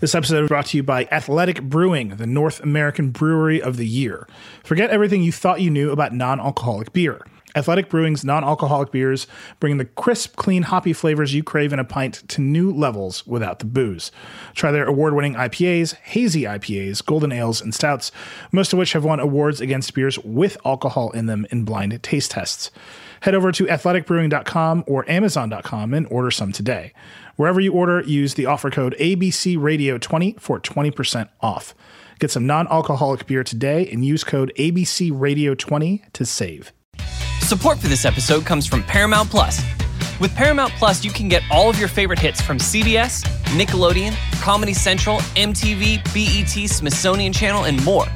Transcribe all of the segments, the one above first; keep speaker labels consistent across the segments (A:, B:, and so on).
A: This episode is brought to you by Athletic Brewing, the North American Brewery of the Year. Forget everything you thought you knew about non alcoholic beer. Athletic Brewing's non alcoholic beers bring the crisp, clean, hoppy flavors you crave in a pint to new levels without the booze. Try their award winning IPAs, hazy IPAs, golden ales, and stouts, most of which have won awards against beers with alcohol in them in blind taste tests. Head over to athleticbrewing.com or amazon.com and order some today. Wherever you order, use the offer code ABCRadio20 for 20% off. Get some non alcoholic beer today and use code ABCRadio20 to save.
B: Support for this episode comes from Paramount Plus. With Paramount Plus, you can get all of your favorite hits from CBS, Nickelodeon, Comedy Central, MTV, BET, Smithsonian Channel, and more.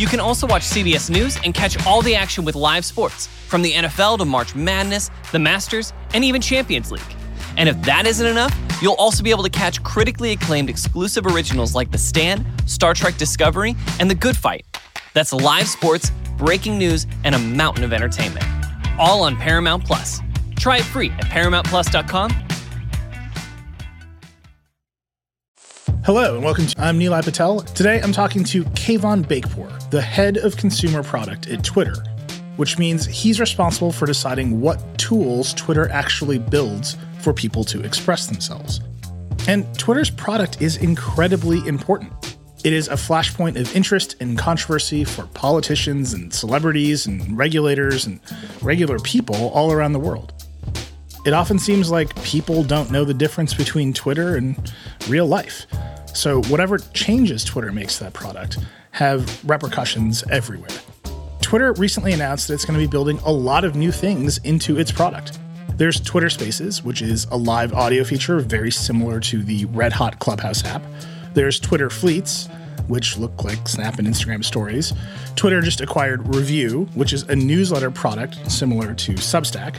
B: You can also watch CBS News and catch all the action with live sports, from the NFL to March Madness, the Masters, and even Champions League. And if that isn't enough, you'll also be able to catch critically acclaimed exclusive originals like The Stand, Star Trek Discovery, and The Good Fight. That's live sports, breaking news, and a mountain of entertainment. All on Paramount Plus. Try it free at ParamountPlus.com.
A: Hello and welcome to I'm Nilay Patel. Today I'm talking to Kayvon Beykpour, the head of consumer product at Twitter, which means he's responsible for deciding what tools Twitter actually builds for people to express themselves. And Twitter's product is incredibly important. It is a flashpoint of interest and controversy for politicians and celebrities and regulators and regular people all around the world. It often seems like people don't know the difference between Twitter and real life. So, whatever changes Twitter makes to that product have repercussions everywhere. Twitter recently announced that it's going to be building a lot of new things into its product. There's Twitter Spaces, which is a live audio feature very similar to the Red Hot Clubhouse app. There's Twitter Fleets, which look like Snap and Instagram stories. Twitter just acquired Revue, which is a newsletter product similar to Substack.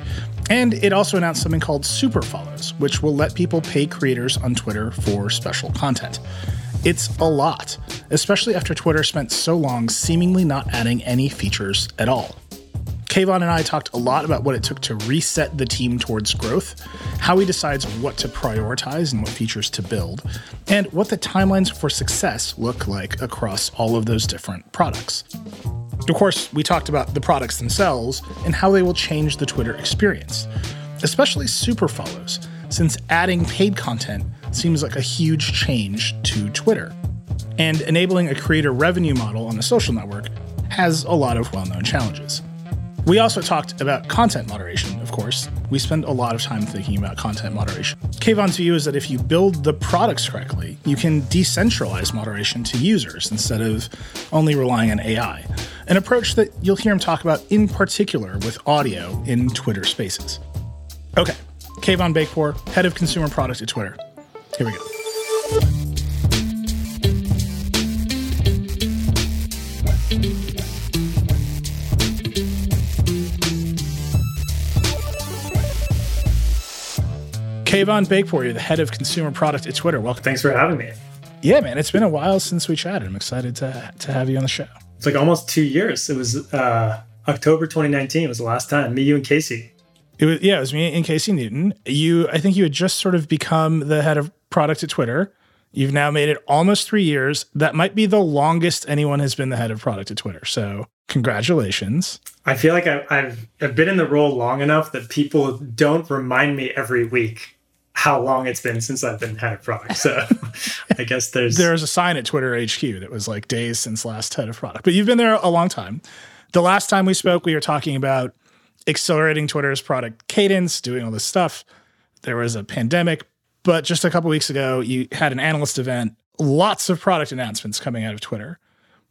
A: And it also announced something called Super Follows, which will let people pay creators on Twitter for special content. It's a lot, especially after Twitter spent so long seemingly not adding any features at all. Kayvon and I talked a lot about what it took to reset the team towards growth, how he decides what to prioritize and what features to build, and what the timelines for success look like across all of those different products. Of course, we talked about the products themselves and how they will change the Twitter experience, especially super follows, since adding paid content seems like a huge change to Twitter. And enabling a creator revenue model on a social network has a lot of well known challenges. We also talked about content moderation, of course. We spend a lot of time thinking about content moderation. Kayvon's view is that if you build the products correctly, you can decentralize moderation to users instead of only relying on AI, an approach that you'll hear him talk about in particular with audio in Twitter Spaces. Okay, Kayvon Beykpour, head of consumer product at Twitter. Here we go. Kayvon Beykpour you're the head of consumer product at Twitter. Welcome.
C: Thanks for having me.
A: Yeah, man, it's been a while since we chatted. I'm excited to to have you on the show.
C: It's like almost two years. It was uh, October 2019 It was the last time. Me, you, and Casey.
A: It was yeah, it was me and Casey Newton. You, I think you had just sort of become the head of product at Twitter. You've now made it almost three years. That might be the longest anyone has been the head of product at Twitter. So congratulations.
C: I feel like I've, I've been in the role long enough that people don't remind me every week how long it's been since I've been head of product. So I guess there's
A: there's a sign at Twitter HQ that was like days since last head of product. But you've been there a long time. The last time we spoke, we were talking about accelerating Twitter's product cadence, doing all this stuff. There was a pandemic, but just a couple weeks ago, you had an analyst event. Lots of product announcements coming out of Twitter.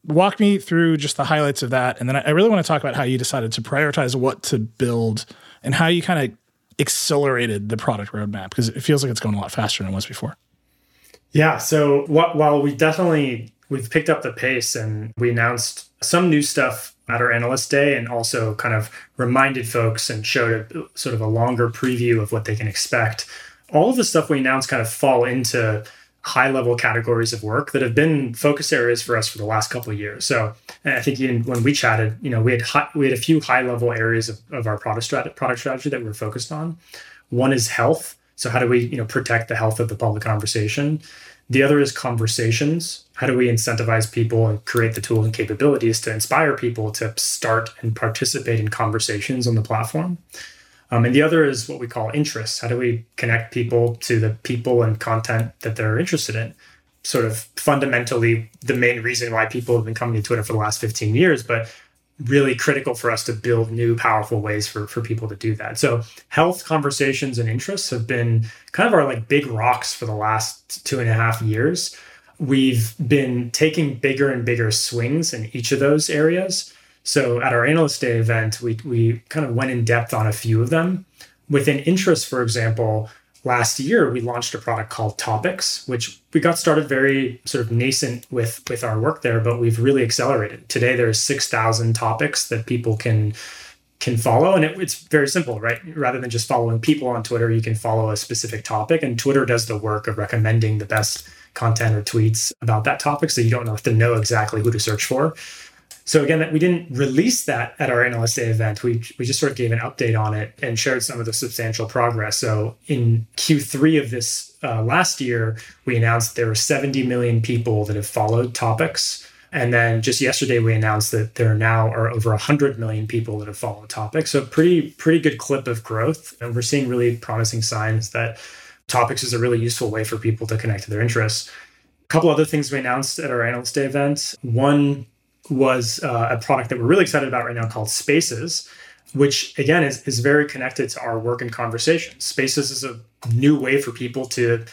A: Walk me through just the highlights of that, and then I really want to talk about how you decided to prioritize what to build and how you kind of accelerated the product roadmap because it feels like it's going a lot faster than it was before.
C: Yeah. So wh- while we definitely we've picked up the pace and we announced some new stuff at our analyst day and also kind of reminded folks and showed a, sort of a longer preview of what they can expect. All of the stuff we announced kind of fall into high level categories of work that have been focus areas for us for the last couple of years. So I think even when we chatted, you know, we had high, we had a few high level areas of, of our product strategy, product strategy that we're focused on. One is health. So how do we, you know, protect the health of the public conversation? The other is conversations. How do we incentivize people and create the tools and capabilities to inspire people to start and participate in conversations on the platform? Um, and the other is what we call interests. How do we connect people to the people and content that they're interested in? Sort of fundamentally the main reason why people have been coming to Twitter for the last 15 years, but really critical for us to build new powerful ways for, for people to do that so health conversations and interests have been kind of our like big rocks for the last two and a half years we've been taking bigger and bigger swings in each of those areas so at our analyst day event we, we kind of went in depth on a few of them. Within interest for example last year we launched a product called topics which we got started very sort of nascent with with our work there but we've really accelerated. Today there's 6000 topics that people can can follow and it, it's very simple right? Rather than just following people on twitter you can follow a specific topic and twitter does the work of recommending the best content or tweets about that topic so you don't have to know exactly who to search for so again, we didn't release that at our analyst day event. We we just sort of gave an update on it and shared some of the substantial progress. So in Q3 of this uh, last year, we announced there were 70 million people that have followed topics. And then just yesterday, we announced that there now are over 100 million people that have followed topics. So pretty pretty good clip of growth, and we're seeing really promising signs that topics is a really useful way for people to connect to their interests. A couple other things we announced at our analyst day event. One was uh, a product that we're really excited about right now called Spaces, which again is, is very connected to our work and conversation. Spaces is a new way for people to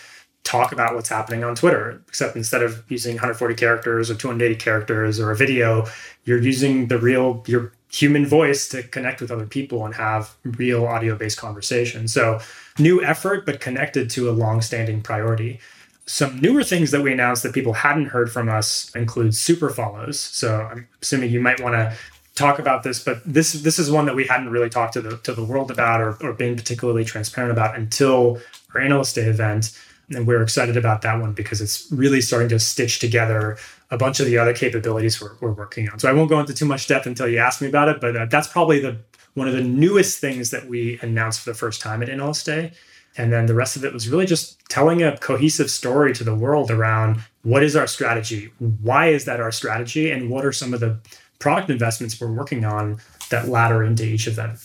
C: talk about what's happening on Twitter, except instead of using 140 characters or 280 characters or a video, you're using the real, your human voice to connect with other people and have real audio based conversation. So, new effort, but connected to a long standing priority. Some newer things that we announced that people hadn't heard from us include super follows. So I'm assuming you might want to talk about this, but this this is one that we hadn't really talked to the to the world about or, or been particularly transparent about until our analyst day event. And we're excited about that one because it's really starting to stitch together a bunch of the other capabilities we're, we're working on. So I won't go into too much depth until you ask me about it, but uh, that's probably the one of the newest things that we announced for the first time at Analyst Day. And then the rest of it was really just telling a cohesive story to the world around what is our strategy? Why is that our strategy? And what are some of the product investments we're working on that ladder into each of them?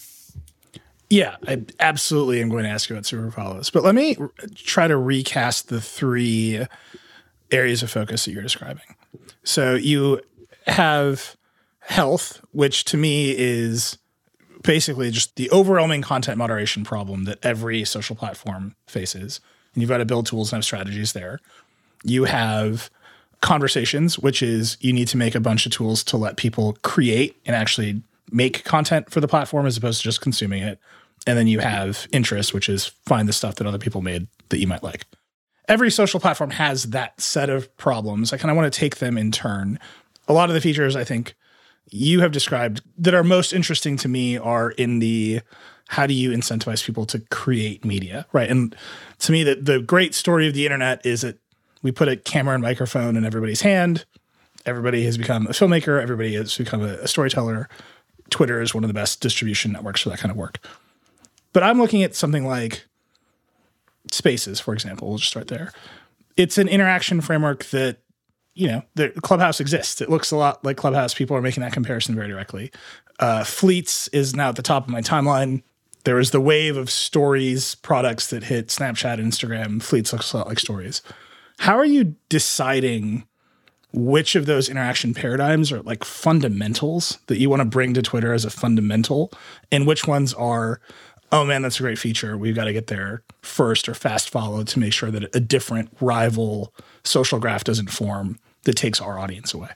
A: Yeah, I absolutely am going to ask you about super follows. But let me try to recast the three areas of focus that you're describing. So you have health, which to me is basically just the overwhelming content moderation problem that every social platform faces. And you've got to build tools and have strategies there. You have conversations, which is you need to make a bunch of tools to let people create and actually make content for the platform as opposed to just consuming it. And then you have interest, which is find the stuff that other people made that you might like. Every social platform has that set of problems. I kind of want to take them in turn. A lot of the features I think you have described that are most interesting to me are in the how do you incentivize people to create media, right? And to me, that the great story of the internet is that we put a camera and microphone in everybody's hand. Everybody has become a filmmaker. Everybody has become a, a storyteller. Twitter is one of the best distribution networks for that kind of work. But I'm looking at something like Spaces, for example. We'll just start there. It's an interaction framework that you know, the Clubhouse exists. It looks a lot like Clubhouse. People are making that comparison very directly. Uh, Fleets is now at the top of my timeline. There was the wave of stories products that hit Snapchat Instagram. Fleets looks a lot like stories. How are you deciding which of those interaction paradigms are like fundamentals that you want to bring to Twitter as a fundamental, and which ones are, oh man, that's a great feature. We've got to get there first or fast follow to make sure that a different rival social graph doesn't form that takes our audience away?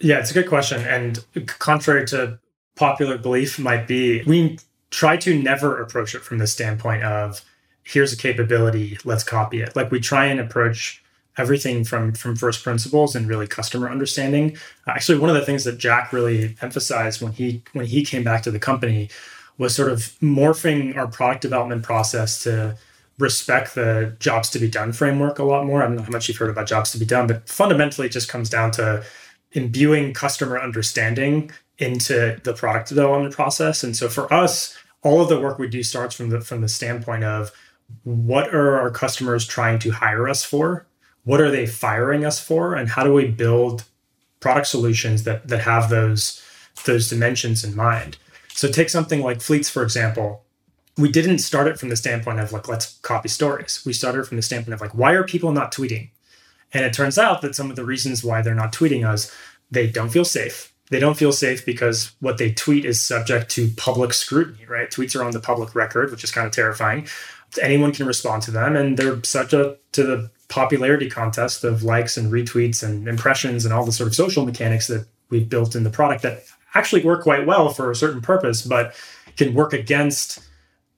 C: Yeah, it's a good question. And contrary to popular belief, might be we try to never approach it from the standpoint of here's a capability, let's copy it. Like we try and approach everything from from first principles and really customer understanding. Actually, one of the things that Jack really emphasized when he when he came back to the company was sort of morphing our product development process to respect the jobs to be done framework a lot more. I don't know how much you've heard about jobs to be done, but fundamentally it just comes down to imbuing customer understanding into the product development process. And so for us, all of the work we do starts from the from the standpoint of what are our customers trying to hire us for? what are they firing us for and how do we build product solutions that that have those those dimensions in mind. So take something like fleets, for example. We didn't start it from the standpoint of like, let's copy stories. We started from the standpoint of like, why are people not tweeting? And it turns out that some of the reasons why they're not tweeting us, they don't feel safe. They don't feel safe because what they tweet is subject to public scrutiny, right? Tweets are on the public record, which is kind of terrifying. Anyone can respond to them, and they're subject to the popularity contest of likes and retweets and impressions and all the sort of social mechanics that we've built in the product that actually work quite well for a certain purpose, but can work against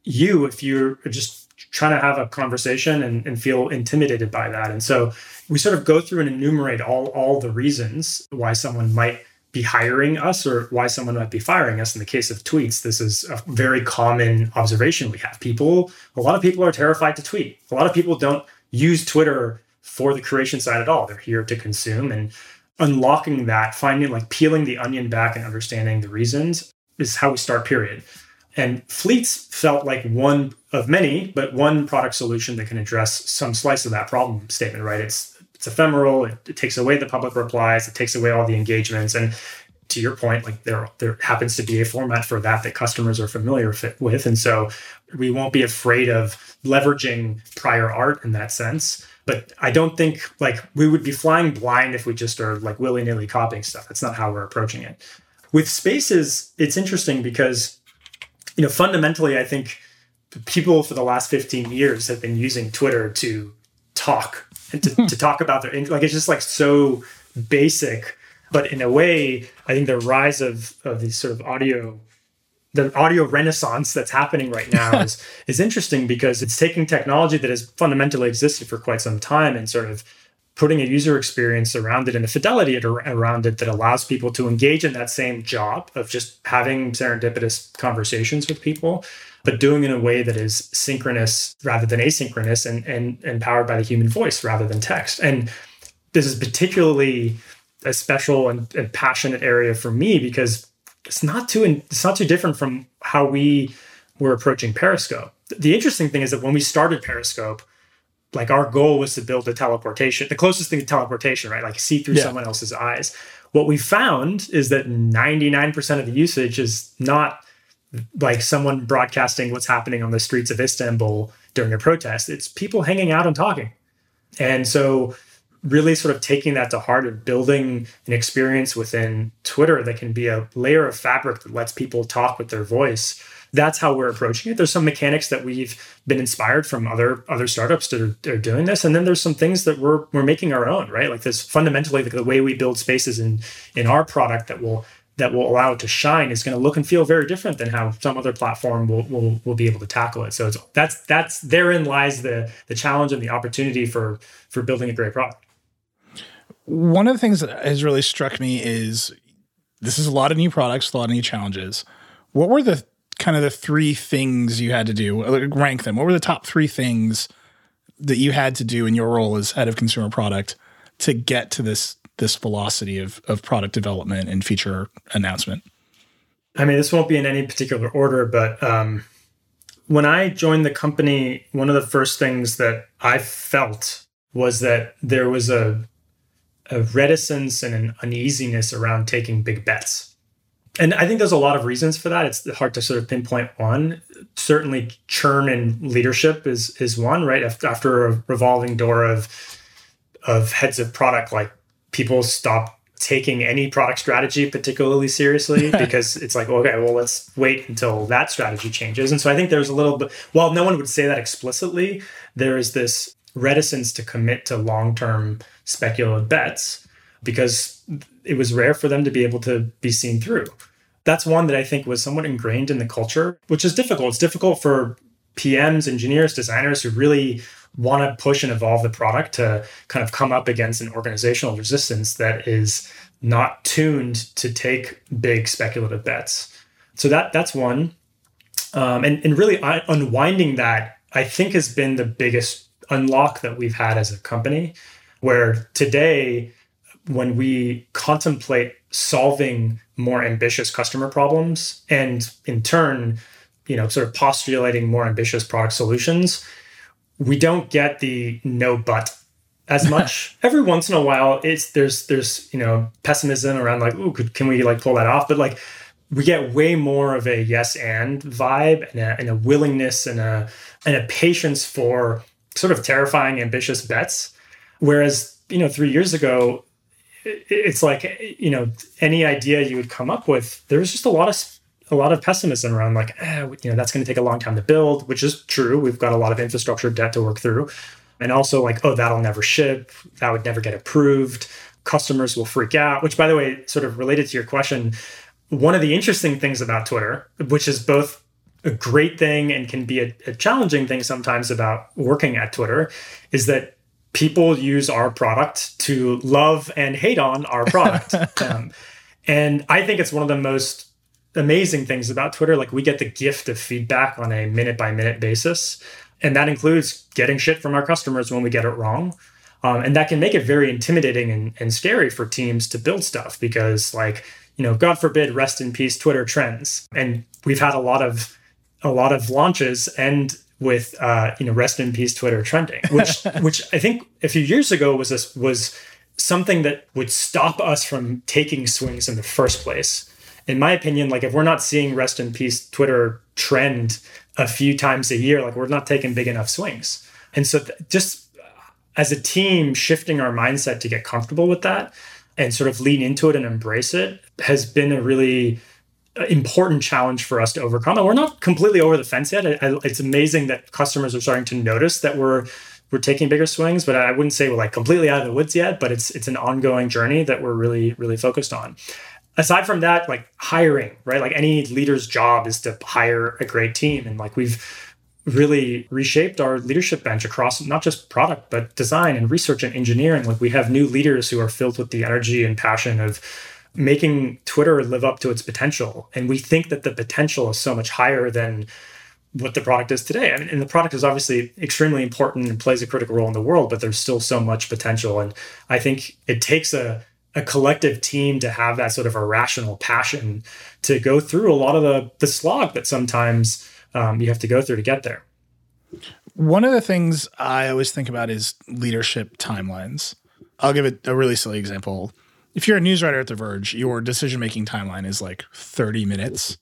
C: you if you're just trying to have a conversation and, and feel intimidated by that. And so we sort of go through and enumerate all, all the reasons why someone might be hiring us or why someone might be firing us. In the case of tweets, this is a very common observation we have. People, a lot of people are terrified to tweet. A lot of people don't use Twitter for the creation side at all. They're here to consume and unlocking that, finding like peeling the onion back and understanding the reasons is how we start, period. And Fleets felt like one of many, but one product solution that can address some slice of that problem statement, right? It's it's ephemeral, it, it takes away the public replies, it takes away all the engagements. And to your point, like there there happens to be a format for that that customers are familiar with. And so we won't be afraid of leveraging prior art in that sense but I don't think like we would be flying blind if we just are like willy nilly copying stuff. That's not how we're approaching it. With spaces, it's interesting because, you know, fundamentally, I think people for the last 15 years have been using Twitter to talk and to, hmm. to talk about their, like, it's just like so basic. But in a way, I think the rise of, of these sort of audio the audio renaissance that's happening right now is is interesting because it's taking technology that has fundamentally existed for quite some time and sort of putting a user experience around it and a fidelity around it that allows people to engage in that same job of just having serendipitous conversations with people but doing it in a way that is synchronous rather than asynchronous and and, and powered by the human voice rather than text and this is particularly a special and, and passionate area for me because it's not too it's not too different from how we were approaching Periscope. The interesting thing is that when we started Periscope, like our goal was to build a teleportation, the closest thing to teleportation, right? Like see through yeah. someone else's eyes. What we found is that 99% of the usage is not like someone broadcasting what's happening on the streets of Istanbul during a protest. It's people hanging out and talking. And so really sort of taking that to heart and building an experience within Twitter that can be a layer of fabric that lets people talk with their voice. That's how we're approaching it. There's some mechanics that we've been inspired from other other startups that are, are doing this, and then there's some things that we're we're making our own. Right, like this fundamentally the, the way we build spaces in in our product that will that will allow it to shine is going to look and feel very different than how some other platform will, will, will be able to tackle it. So it's, that's that's therein lies the the challenge and the opportunity for for building a great product.
A: One of the things that has really struck me is this is a lot of new products, a lot of new challenges. What were the kind of the three things you had to do? Rank them. What were the top three things that you had to do in your role as head of consumer product to get to this this velocity of of product development and feature announcement?
C: I mean, this won't be in any particular order, but um, when I joined the company, one of the first things that I felt was that there was a a reticence and an uneasiness around taking big bets. And I think there's a lot of reasons for that. It's hard to sort of pinpoint one. Certainly, churn in leadership is is one. Right after a revolving door of of heads of product, like people stop taking any product strategy particularly seriously because it's like okay well let's wait until that strategy changes and so i think there's a little bit while no one would say that explicitly there is this reticence to commit to long-term speculative bets because it was rare for them to be able to be seen through. That's one that I think was somewhat ingrained in the culture, which is difficult. It's difficult for PMs, engineers, designers who really want to push and evolve the product to kind of come up against an organizational resistance that is not tuned to take big speculative bets. So that that's one. Um, and, and really unwinding that, I think, has been the biggest unlock that we've had as a company where today, when we contemplate solving more ambitious customer problems and in turn, you know, sort of postulating more ambitious product solutions, we don't get the no but as much. Every once in a while, it's there's there's you know pessimism around like, oh, can we like pull that off? But like we get way more of a yes and vibe and a, and a willingness and a and a patience for sort of terrifying, ambitious bets. Whereas you know three years ago, it's like you know any idea you would come up with, there was just a lot of a lot of pessimism around like eh, you know that's going to take a long time to build which is true. We've got a lot of infrastructure debt to work through. And also like oh that'll never ship. That would never get approved. Customers will freak out which by the way sort of related to your question one of the interesting things about twitter which is both a great thing and can be a, a challenging thing sometimes about working at twitter is that people use our product to love and hate on our product um, and i think it's one of the most amazing things about Twitter. Like we get the gift of feedback on a minute by minute basis. And that includes getting shit from our customers when we get it wrong. Um, and that can make it very intimidating and, and scary for teams to build stuff because, like, you know, God forbid, rest in peace, Twitter trends. And we've had a lot of a lot of launches and with uh, you know, rest in peace, Twitter trending, which which I think a few years ago was this was something that would stop us from taking swings in the first place in my opinion, like if we're not seeing rest in peace Twitter trend a few times a year, like we're not taking big enough swings. And so th- just as a team, shifting our mindset to get comfortable with that and sort of lean into it and embrace it has been a really uh, important challenge for us to overcome. And we're not completely over the fence yet. I, I, it's amazing that customers are starting to notice that we're we're taking bigger swings, but I wouldn't say we're like completely out of the woods yet. But it's it's an ongoing journey that we're really really focused on aside from that, like hiring, right? Like any leader's job is to hire a great team. And like we've really reshaped our leadership bench across not just product, but design and research and engineering. Like we have new leaders who are filled with the energy and passion of making Twitter live up to its potential. And we think that the potential is so much higher than what the product is today. I mean, and the product is obviously extremely important and plays a critical role in the world, but there's still so much potential. And I think it takes a a collective team to have that sort of irrational passion to go through a lot of the the slog that sometimes um, you have to go through to get there.
A: One of the things I always think about is leadership timelines. I'll give it a really silly example. If you're a news writer at The Verge, your decision making timeline is like 30 minutes,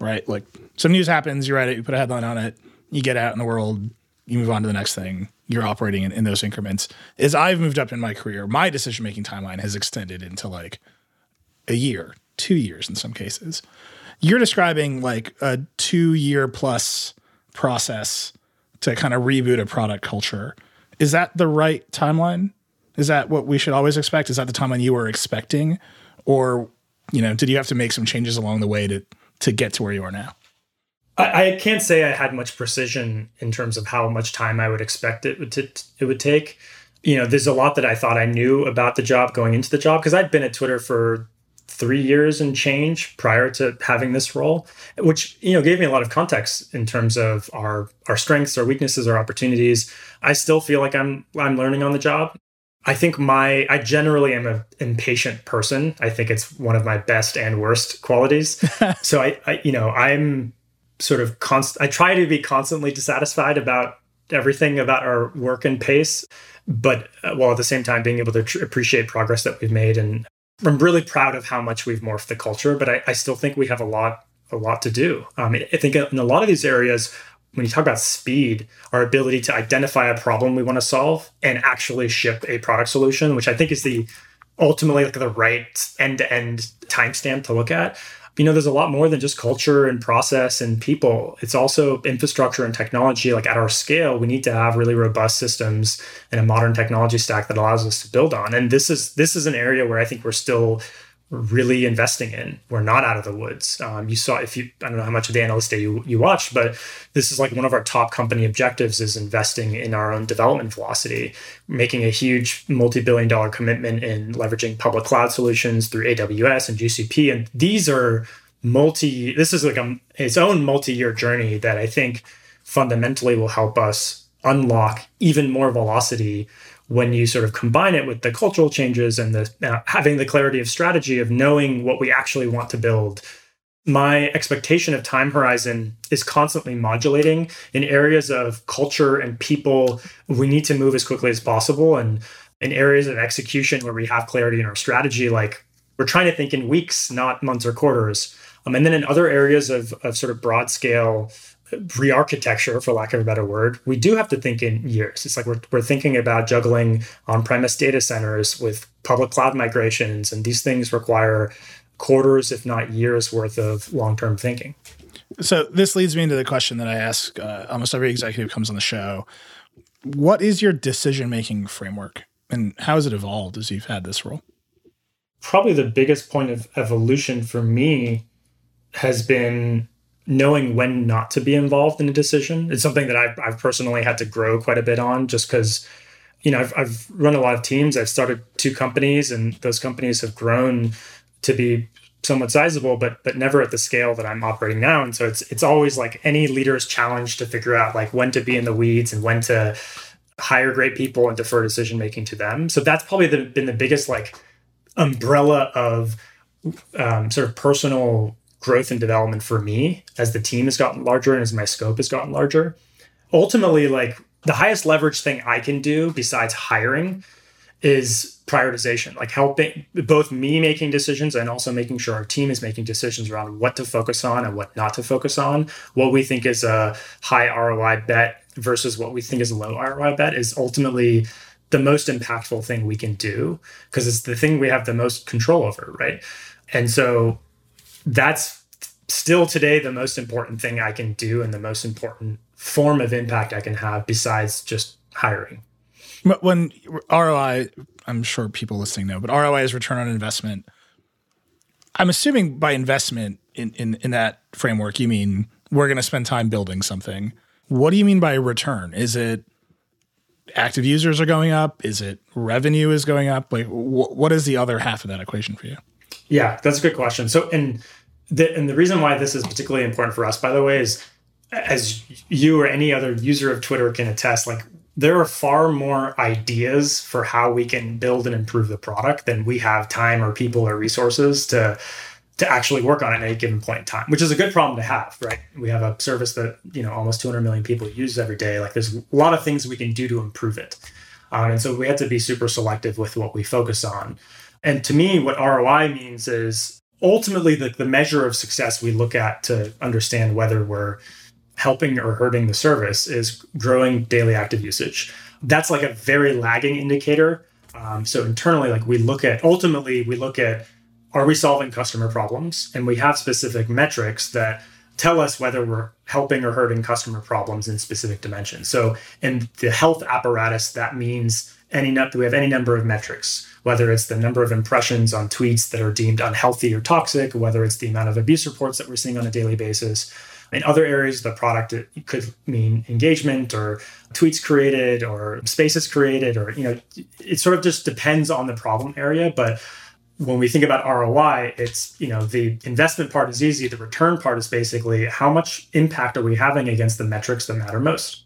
A: right? Like some news happens, you write it, you put a headline on it, you get out in the world, you move on to the next thing you're operating in, in those increments. As I've moved up in my career, my decision making timeline has extended into like a year, two years in some cases. You're describing like a two year plus process to kind of reboot a product culture. Is that the right timeline? Is that what we should always expect? Is that the timeline you were expecting? Or, you know, did you have to make some changes along the way to to get to where you are now?
C: I, I, can't say I had much precision in terms of how much time I would expect it would t- it would take. You know, there's a lot that I thought I knew about the job going into the job because I'd been at Twitter for three years and change prior to having this role, which you know gave me a lot of context in terms of our our strengths, our weaknesses, our opportunities. I still feel like I'm I'm learning on the job. I think my I generally am an impatient person. I think it's one of my best and worst qualities. so I, I you know I'm sort of const I try to be constantly dissatisfied about everything about our work and pace, but uh, while at the same time being able to tr- appreciate progress that we've made. And I'm really proud of how much we've morphed the culture, but I, I still think we have a lot, a lot to do. Um, I think in a lot of these areas, when you talk about speed, our ability to identify a problem we want to solve and actually ship a product solution, which I think is the ultimately like the right end-to-end timestamp to look at you know, there's a lot more than just culture and process and people. It's also infrastructure and technology. Like at our scale, we need to have really robust systems and a modern technology stack that allows us to build on. And this is this is an area where I think we're still really investing in. We're not out of the woods. Um, you saw if you I don't know how much of the analyst day you, you watched, but this is like one of our top company objectives is investing in our own development velocity, making a huge multi-billion dollar commitment in leveraging public cloud solutions through AWS and GCP. And these are multi this is like a, its own multi-year journey that I think fundamentally will help us unlock even more velocity when you sort of combine it with the cultural changes and the uh, having the clarity of strategy of knowing what we actually want to build my expectation of time horizon is constantly modulating in areas of culture and people. We need to move as quickly as possible and in areas of execution where we have clarity in our strategy like we're trying to think in weeks not months or quarters. Um, and then in other areas of, of sort of broad scale re-architecture for lack of a better word we do have to think in years it's like we're, we're thinking about juggling on-premise data centers with public cloud migrations and these things require quarters, if not years worth of long term thinking.
A: So this leads me into the question that I ask uh, almost every executive comes on the show. What is your decision making framework, and how has it evolved as you've had this role?
C: Probably the biggest point of evolution for me has been knowing when not to be involved in a decision. It's something that I've, I've personally had to grow quite a bit on, just because you know I've, I've run a lot of teams. I've started two companies, and those companies have grown to be somewhat sizable, but but never at the scale that I'm operating now. And so it's it's always like any leader's challenge to figure out like when to be in the weeds and when to hire great people and defer decision making to them. So that's probably the, been the biggest like umbrella of um, sort of personal growth and development for me as the team has gotten larger and as my scope has gotten larger. Ultimately, like the highest leverage thing I can do besides hiring is prioritization, like helping both me making decisions and also making sure our team is making decisions around what to focus on and what not to focus on. What we think is a high ROI bet versus what we think is a low ROI bet is ultimately the most impactful thing we can do because it's the thing we have the most control over, right? And so that's still today the most important thing I can do and the most important form of impact I can have besides just hiring.
A: When ROI, I'm sure people listening know, but ROI is return on investment. I'm assuming by investment in, in, in that framework, you mean we're going to spend time building something. What do you mean by return? Is it active users are going up? Is it revenue is going up? Like, wh- what is the other half of that equation for you?
C: Yeah, that's a good question. So, and the and the reason why this is particularly important for us, by the way, is as you or any other user of Twitter can attest, like there are far more ideas for how we can build and improve the product than we have time or people or resources to to actually work on at any given point in time, which is a good problem to have, right? We have a service that you know almost 200 million people use every day. Like there's a lot of things we can do to improve it, um, and so we have to be super selective with what we focus on. And to me, what ROI means is ultimately the, the measure of success we look at to understand whether we're helping or hurting the service is growing daily active usage. That's like a very lagging indicator. Um, so internally, like we look at ultimately, we look at are we solving customer problems, and we have specific metrics that tell us whether we're helping or hurting customer problems in specific dimensions. So in the health apparatus, that means any that we have any number of metrics, whether it's the number of impressions on tweets that are deemed unhealthy or toxic, whether it's the amount of abuse reports that we're seeing on a daily basis, in other areas the product, could mean engagement or tweets created or spaces created, or, you know, it sort of just depends on the problem area. But when we think about ROI, it's, you know, the investment part is easy. The return part is basically how much impact are we having against the metrics that matter most?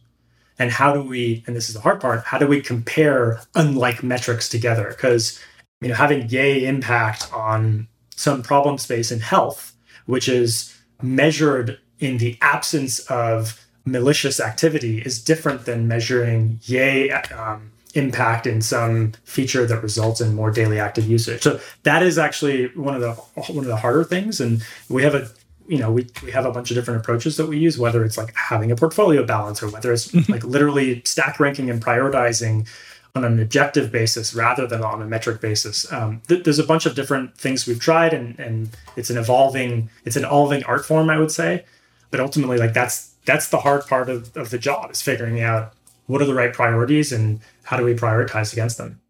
C: And how do we, and this is the hard part, how do we compare unlike metrics together? Because, you know, having yay impact on some problem space in health, which is measured in the absence of malicious activity is different than measuring yay um, impact in some feature that results in more daily active usage. So that is actually one of the one of the harder things, and we have a you know we, we have a bunch of different approaches that we use whether it's like having a portfolio balance or whether it's like literally stack ranking and prioritizing on an objective basis rather than on a metric basis. Um, th- there's a bunch of different things we've tried, and and it's an evolving it's an evolving art form, I would say. But ultimately like that's that's the hard part of, of the job is figuring out what are the right priorities and how do we prioritize against them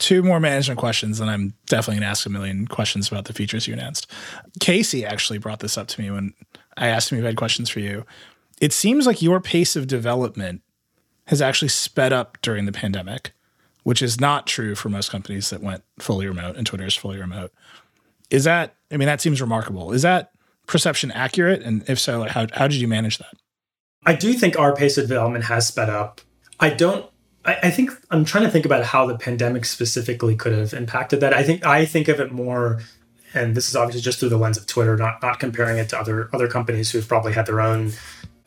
A: two more management questions and i'm definitely going to ask a million questions about the features you announced casey actually brought this up to me when i asked him if he had questions for you it seems like your pace of development has actually sped up during the pandemic which is not true for most companies that went fully remote and twitter is fully remote is that i mean that seems remarkable is that perception accurate? And if so, how, how did you manage that?
C: I do think our pace of development has sped up. I don't I, I think I'm trying to think about how the pandemic specifically could have impacted that. I think I think of it more and this is obviously just through the lens of Twitter, not not comparing it to other other companies who've probably had their own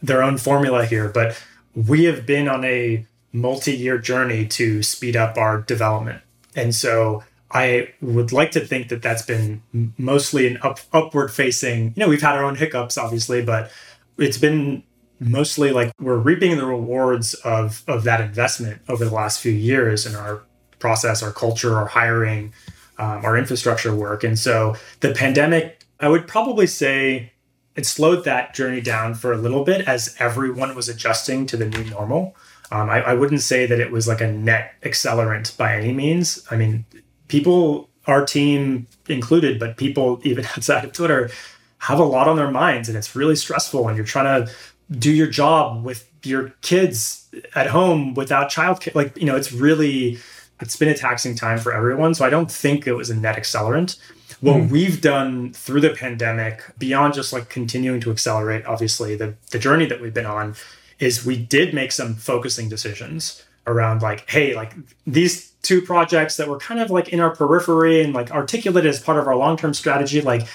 C: their own formula here, but we have been on a multi-year journey to speed up our development. And so I would like to think that that's been mostly an up, upward facing. You know, we've had our own hiccups, obviously, but it's been mostly like we're reaping the rewards of of that investment over the last few years in our process, our culture, our hiring, um, our infrastructure work. And so the pandemic, I would probably say, it slowed that journey down for a little bit as everyone was adjusting to the new normal. Um, I, I wouldn't say that it was like a net accelerant by any means. I mean, people, our team included, but people even outside of Twitter have a lot on their minds and it's really stressful and you're trying to do your job with your kids at home without childcare. Like, you know, it's really, it's been a taxing time for everyone. So I don't think it was a net accelerant. What mm-hmm. we've done through the pandemic, beyond just like continuing to accelerate, obviously, the, the journey that we've been on, is we did make some focusing decisions around like, hey, like these two projects that were kind of like in our periphery and like articulated as part of our long-term strategy, like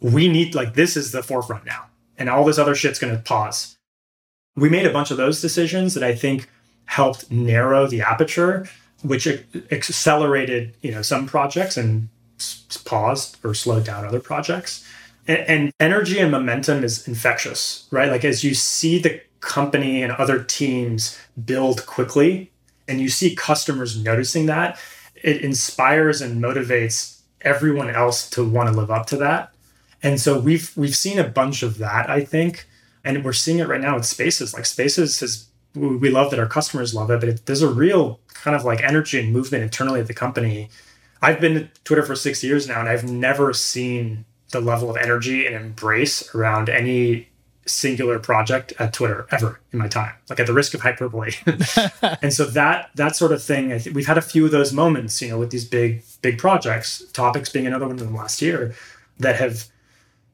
C: we need like this is the forefront now. And all this other shit's gonna pause. We made a bunch of those decisions that I think helped narrow the aperture, which accelerated, you know, some projects and paused or slowed down other projects. And, and energy and momentum is infectious, right? Like as you see the company and other teams build quickly and you see customers noticing that, it inspires and motivates everyone else to want to live up to that. And so we've we've seen a bunch of that, I think, and we're seeing it right now with Spaces. Like Spaces has we love that our customers love it, but it, there's a real kind of like energy and movement internally at the company. I've been at Twitter for six years now, and I've never seen the level of energy and embrace around any singular project at Twitter ever in my time, like at the risk of hyperbole. and so that that sort of thing, I think we've had a few of those moments, you know, with these big big projects, topics being another one of them last year, that have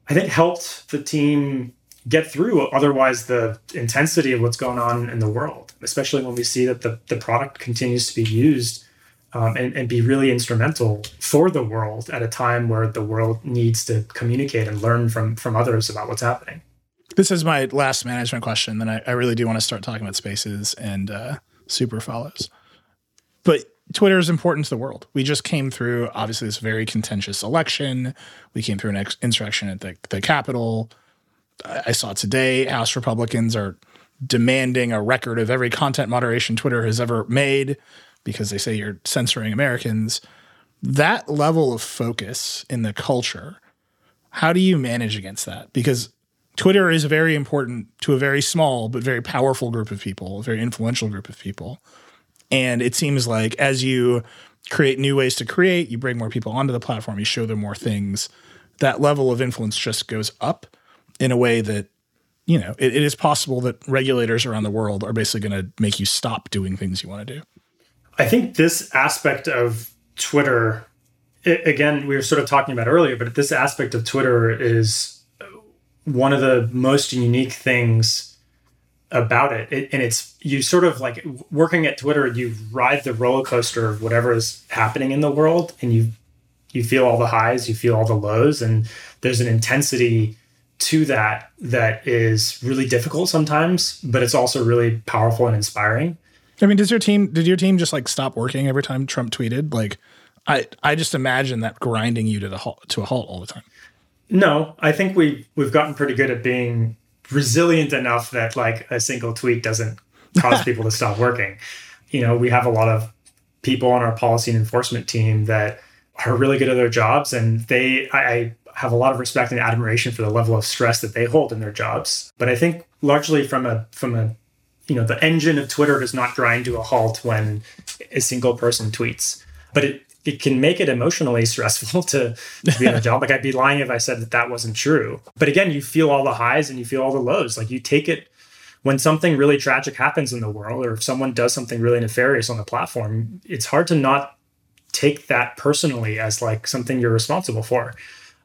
C: I think helped the team get through otherwise the intensity of what's going on in the world, especially when we see that the, the product continues to be used um, and, and be really instrumental for the world at a time where the world needs to communicate and learn from from others about what's happening.
A: This is my last management question. Then I, I really do want to start talking about spaces and uh, super follows. But Twitter is important to the world. We just came through, obviously, this very contentious election. We came through an ex- insurrection at the, the Capitol. I, I saw today House Republicans are demanding a record of every content moderation Twitter has ever made because they say you're censoring Americans. That level of focus in the culture, how do you manage against that? Because Twitter is very important to a very small but very powerful group of people, a very influential group of people. And it seems like as you create new ways to create, you bring more people onto the platform, you show them more things, that level of influence just goes up in a way that, you know, it, it is possible that regulators around the world are basically going to make you stop doing things you want to do.
C: I think this aspect of Twitter, it, again, we were sort of talking about earlier, but this aspect of Twitter is one of the most unique things about it. it. and it's you sort of like working at twitter you ride the roller coaster of whatever is happening in the world and you you feel all the highs you feel all the lows and there's an intensity to that that is really difficult sometimes but it's also really powerful and inspiring
A: i mean does your team did your team just like stop working every time trump tweeted like i i just imagine that grinding you to the halt to a halt all the time
C: no, I think we we've gotten pretty good at being resilient enough that like a single tweet doesn't cause people to stop working. You know, we have a lot of people on our policy and enforcement team that are really good at their jobs and they I, I have a lot of respect and admiration for the level of stress that they hold in their jobs. But I think largely from a from a you know the engine of Twitter does not grind to a halt when a single person tweets. But it it can make it emotionally stressful to, to be on a job. Like I'd be lying if I said that that wasn't true. But again, you feel all the highs and you feel all the lows. Like you take it when something really tragic happens in the world, or if someone does something really nefarious on the platform. It's hard to not take that personally as like something you're responsible for.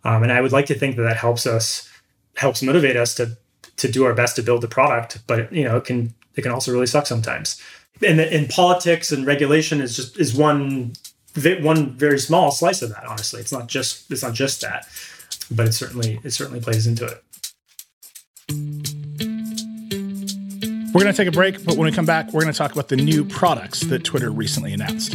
C: Um, and I would like to think that that helps us, helps motivate us to to do our best to build the product. But you know, it can it can also really suck sometimes. And in politics and regulation is just is one one very small slice of that. Honestly, it's not just it's not just that, but it certainly it certainly plays into it.
A: We're going to take a break, but when we come back, we're going to talk about the new products that Twitter recently announced.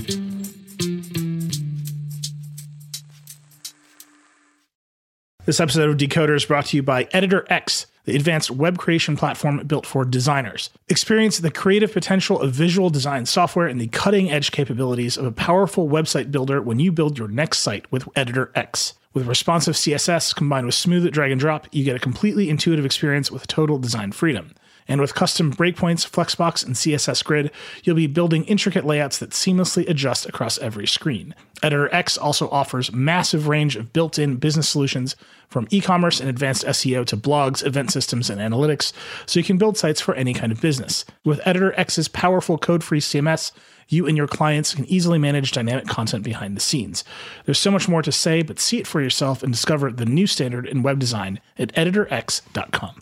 A: This episode of Decoder is brought to you by Editor X, the advanced web creation platform built for designers. Experience the creative potential of visual design software and the cutting edge capabilities of a powerful website builder when you build your next site with Editor X. With responsive CSS combined with smooth drag and drop, you get a completely intuitive experience with total design freedom. And with custom breakpoints, Flexbox, and CSS Grid, you'll be building intricate layouts that seamlessly adjust across every screen. Editor X also offers massive range of built-in business solutions from e-commerce and advanced SEO to blogs, event systems, and analytics, so you can build sites for any kind of business. With Editor X's powerful code-free CMS, you and your clients can easily manage dynamic content behind the scenes. There's so much more to say, but see it for yourself and discover the new standard in web design at editorx.com.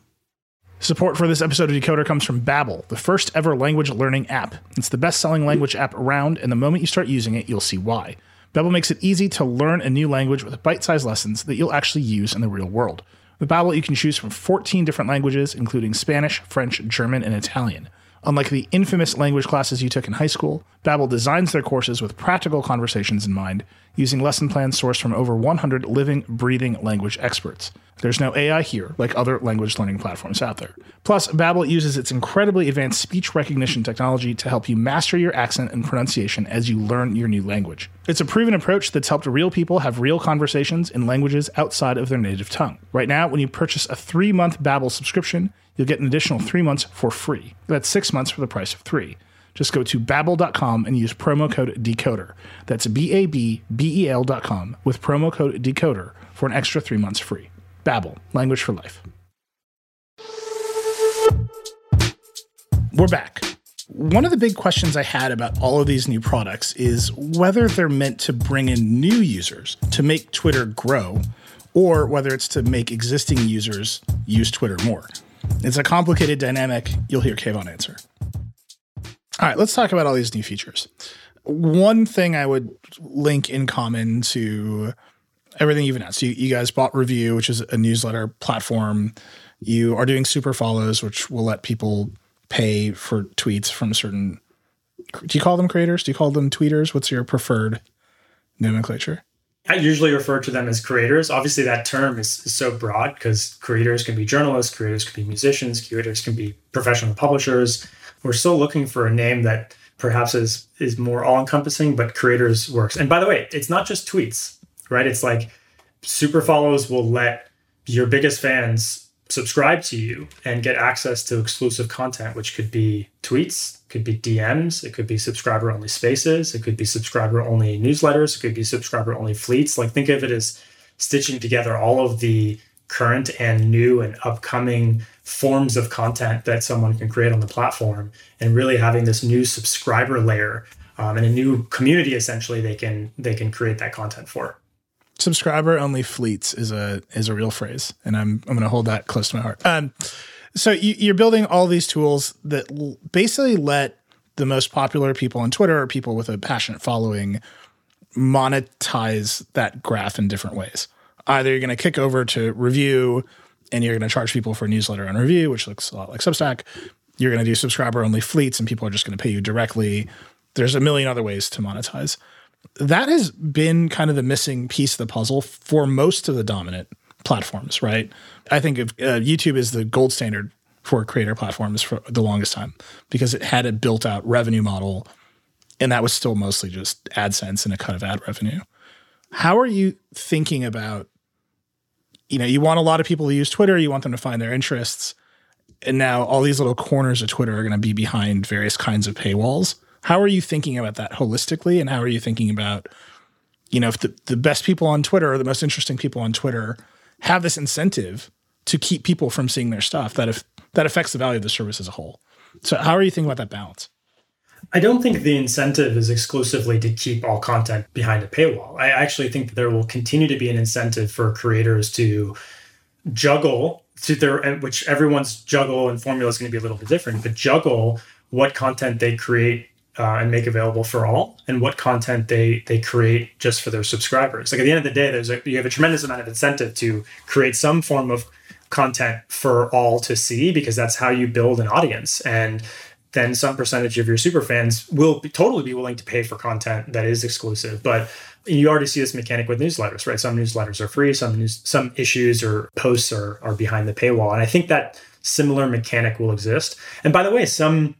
A: Support for this episode of Decoder comes from Babbel, the first ever language learning app. It's the best-selling language app around, and the moment you start using it, you'll see why. Babbel makes it easy to learn a new language with bite-sized lessons that you'll actually use in the real world. With Babbel, you can choose from 14 different languages, including Spanish, French, German, and Italian. Unlike the infamous language classes you took in high school, Babbel designs their courses with practical conversations in mind, using lesson plans sourced from over 100 living, breathing language experts. There's no AI here, like other language learning platforms out there. Plus, Babbel uses its incredibly advanced speech recognition technology to help you master your accent and pronunciation as you learn your new language. It's a proven approach that's helped real people have real conversations in languages outside of their native tongue. Right now, when you purchase a three-month Babbel subscription, you'll get an additional three months for free. That's six months for the price of three. Just go to babbel.com and use promo code DECODER. That's B-A-B-B-E-L.com with promo code DECODER for an extra three months free. Babbel, language for life. We're back. One of the big questions I had about all of these new products is whether they're meant to bring in new users to make Twitter grow, or whether it's to make existing users use Twitter more. It's a complicated dynamic. You'll hear Kayvon answer. All right, let's talk about all these new features. One thing I would link in common to everything you've announced. You, you guys bought Revue, which is a newsletter platform. You are doing super follows, which will let people pay for tweets from certain. Do you call them creators? Do you call them tweeters? What's your preferred nomenclature?
C: I usually refer to them as creators. Obviously, that term is, is so broad because creators can be journalists, creators can be musicians, creators can be professional publishers. We're still looking for a name that perhaps is is more all encompassing, but creators works. And by the way, it's not just tweets right? It's like super follows will let your biggest fans subscribe to you and get access to exclusive content, which could be tweets, could be DMs, it could be subscriber only spaces, it could be subscriber only newsletters, it could be subscriber only fleets. Like think of it as stitching together all of the current and new and upcoming forms of content that someone can create on the platform and really having this new subscriber layer um, and a new community essentially they can they can create that content for
A: subscriber only fleets is a is a real phrase, and I'm I'm going to hold that close to my heart. Um, so you, you're building all these tools that basically let the most popular people on Twitter or people with a passionate following monetize that graph in different ways. Either you're going to kick over to Revue and you're going to charge people for a newsletter on Revue, which looks a lot like Substack. You're going to do subscriber only fleets and people are just going to pay you directly. There's a million other ways to monetize that has been kind of the missing piece of the puzzle for most of the dominant platforms, right? I think uh, YouTube is the gold standard for creator platforms for the longest time because it had a built out revenue model and that was still mostly just AdSense and a cut of ad revenue. How are you thinking about you know, you want a lot of people to use Twitter, you want them to find their interests, and now all these little corners of Twitter are going to be behind various kinds of paywalls. How are you thinking about that holistically? And how are you thinking about, you know, if the, the best people on Twitter or the most interesting people on Twitter have this incentive to keep people from seeing their stuff, that if that affects the value of the service as a whole. So how are you thinking about that balance?
C: I don't think the incentive is exclusively to keep all content behind a paywall. I actually think that there will continue to be an incentive for creators to juggle to their which everyone's juggle and formula is going to be a little bit different, but juggle what content they create uh, and make available for all, and what content they they create just for their subscribers. Like at the end of the day, there's a, you have a tremendous amount of incentive to create some form of content for all to see because that's how you build an audience. And then some percentage of your super fans will be, totally be willing to pay for content that is exclusive. But you already see this mechanic with newsletters right? Some newsletters are free some news some issues or posts are, are behind the paywall. And i think that similar mechanic will exist. And by the way some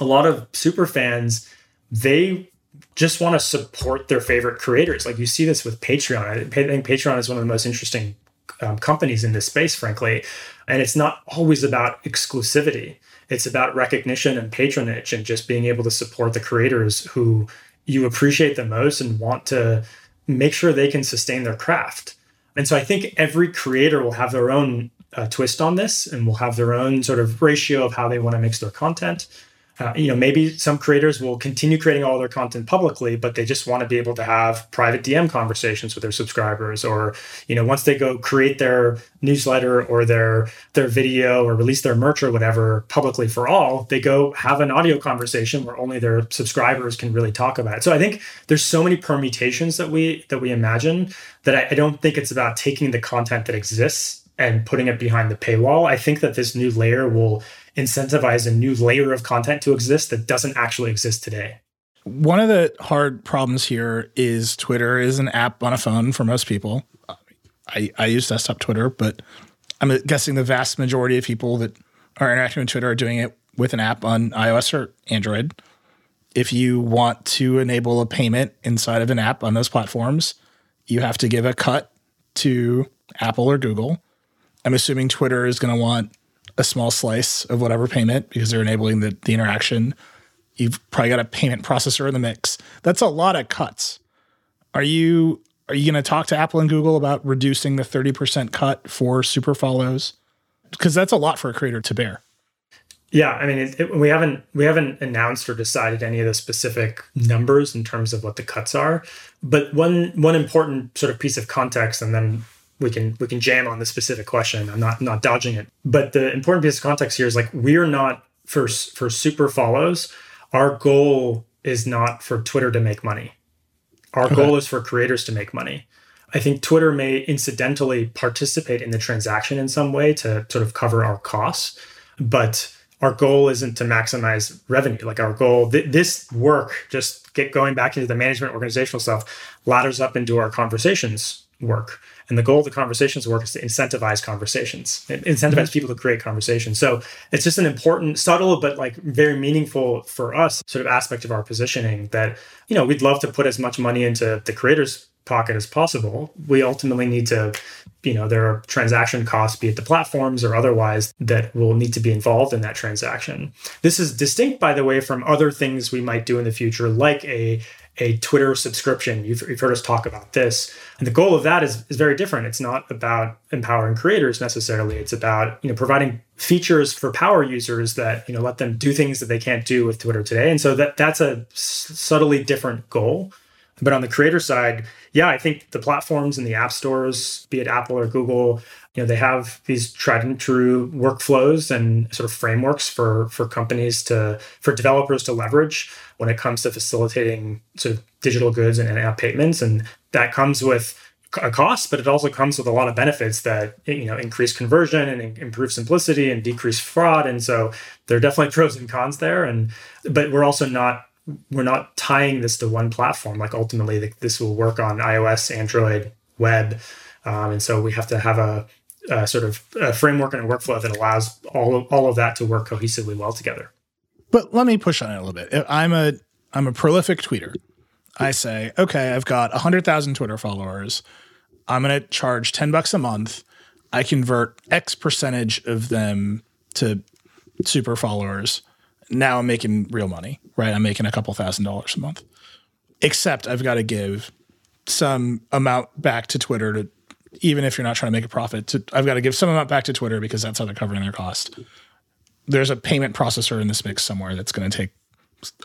C: a lot of super fans they just want to support their favorite creators like you see this with patreon i think patreon is one of the most interesting um, companies in this space, frankly. And it's not always about exclusivity. It's about recognition and patronage and just being able to support the creators who you appreciate the most and want to make sure they can sustain their craft. And so I think every creator will have their own uh, twist on this and will have their own sort of ratio of how they want to mix their content uh, you know maybe some creators will continue creating all their content publicly but they just want to be able to have private dm conversations with their subscribers or you know once they go create their newsletter or their their video or release their merch or whatever publicly for all they go have an audio conversation where only their subscribers can really talk about it. So i think there's so many permutations that we that we imagine that I, I don't think it's about taking the content that exists and putting it behind the paywall. I think that this new layer will incentivize a new layer of content to exist that doesn't actually exist today.
A: One of the hard problems here is Twitter is an app on a phone for most people. I, I use desktop Twitter, but I'm guessing the vast majority of people that are interacting with Twitter are doing it with an app on iOS or Android. If you want to enable a payment inside of an app on those platforms, you have to give a cut to Apple or Google. I'm assuming Twitter is going to want a small slice of whatever payment because they're enabling the, the interaction. You've probably got a payment processor in the mix. That's a lot of cuts. Are you are you going to talk to Apple and Google about reducing the 30% cut for super follows? Because that's a lot for a creator to bear.
C: Yeah, I mean, it, it, we haven't we haven't announced or decided any of the specific numbers in terms of what the cuts are. But one one important sort of piece of context, and then we can we can jam on the specific question. I'm not not dodging it. But the important piece of context here is like we're not for for super follows. Our goal is not for Twitter to make money. Our okay. goal is for creators to make money. I think Twitter may incidentally participate in the transaction in some way to sort of cover our costs, but our goal isn't to maximize revenue. Like our goal, th- this work, just get going back into the management organizational stuff, ladders up into our conversations work. And the goal of the conversations work is to incentivize conversations, incentivize mm-hmm. people to create conversations. So it's just an important, subtle, but like very meaningful for us sort of aspect of our positioning that, you know, we'd love to put as much money into the creators pocket as possible. We ultimately need to, you know, there are transaction costs, be it the platforms or otherwise, that will need to be involved in that transaction. This is distinct, by the way, from other things we might do in the future, like a a Twitter subscription. You've, you've heard us talk about this. And the goal of that is, is very different. It's not about empowering creators necessarily. It's about, you know, providing features for power users that, you know, let them do things that they can't do with Twitter today. And so that that's a subtly different goal. But on the creator side, yeah, I think the platforms and the app stores, be it Apple or Google, you know, they have these tried and true workflows and sort of frameworks for for companies to for developers to leverage when it comes to facilitating sort of digital goods and, app payments. And that comes with a cost, but it also comes with a lot of benefits that you know increase conversion and improve simplicity and decrease fraud. And so there are definitely pros and cons there. And but we're also not we're not tying this to one platform. Like ultimately, this will work on iOS, Android, web, um, and so we have to have a, a, sort of a framework and a workflow that allows all of, all of that to work cohesively well together.
A: But let me push on it a little bit. I'm a I'm a prolific tweeter. I say, okay, I've got 100,000 Twitter followers. I'm going to charge 10 bucks a month. I convert X percentage of them to super followers now I'm making real money, right? I'm making a couple thousand dollars a month. Except I've got to give some amount back to Twitter to even if you're not trying to make a profit, to, I've got to give some amount back to Twitter because that's how they're covering their cost. There's a payment processor in this mix somewhere that's going to take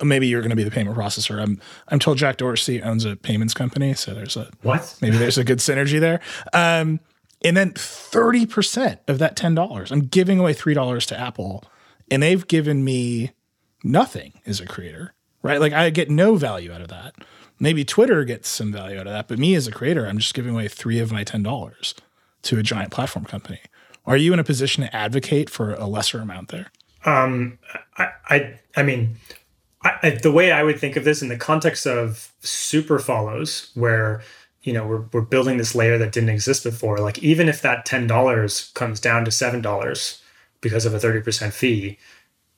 A: maybe you're going to be the payment processor. I'm I'm told Jack Dorsey owns a payments company, so there's a
C: what?
A: Maybe there's a good synergy there. Um, and then 30% of that $10, I'm giving away $3 to Apple and they've given me nothing as a creator. right? Like I get no value out of that. Maybe Twitter gets some value out of that, but me as a creator, I'm just giving away three of my $10 to a giant platform company. Are you in a position to advocate for a lesser amount there?
C: Um, I, I, I mean, I, the way I would think of this in the context of super follows, where you know we're, we're building this layer that didn't exist before. Like even if that ten dollars comes down to seven dollars because of a thirty percent fee,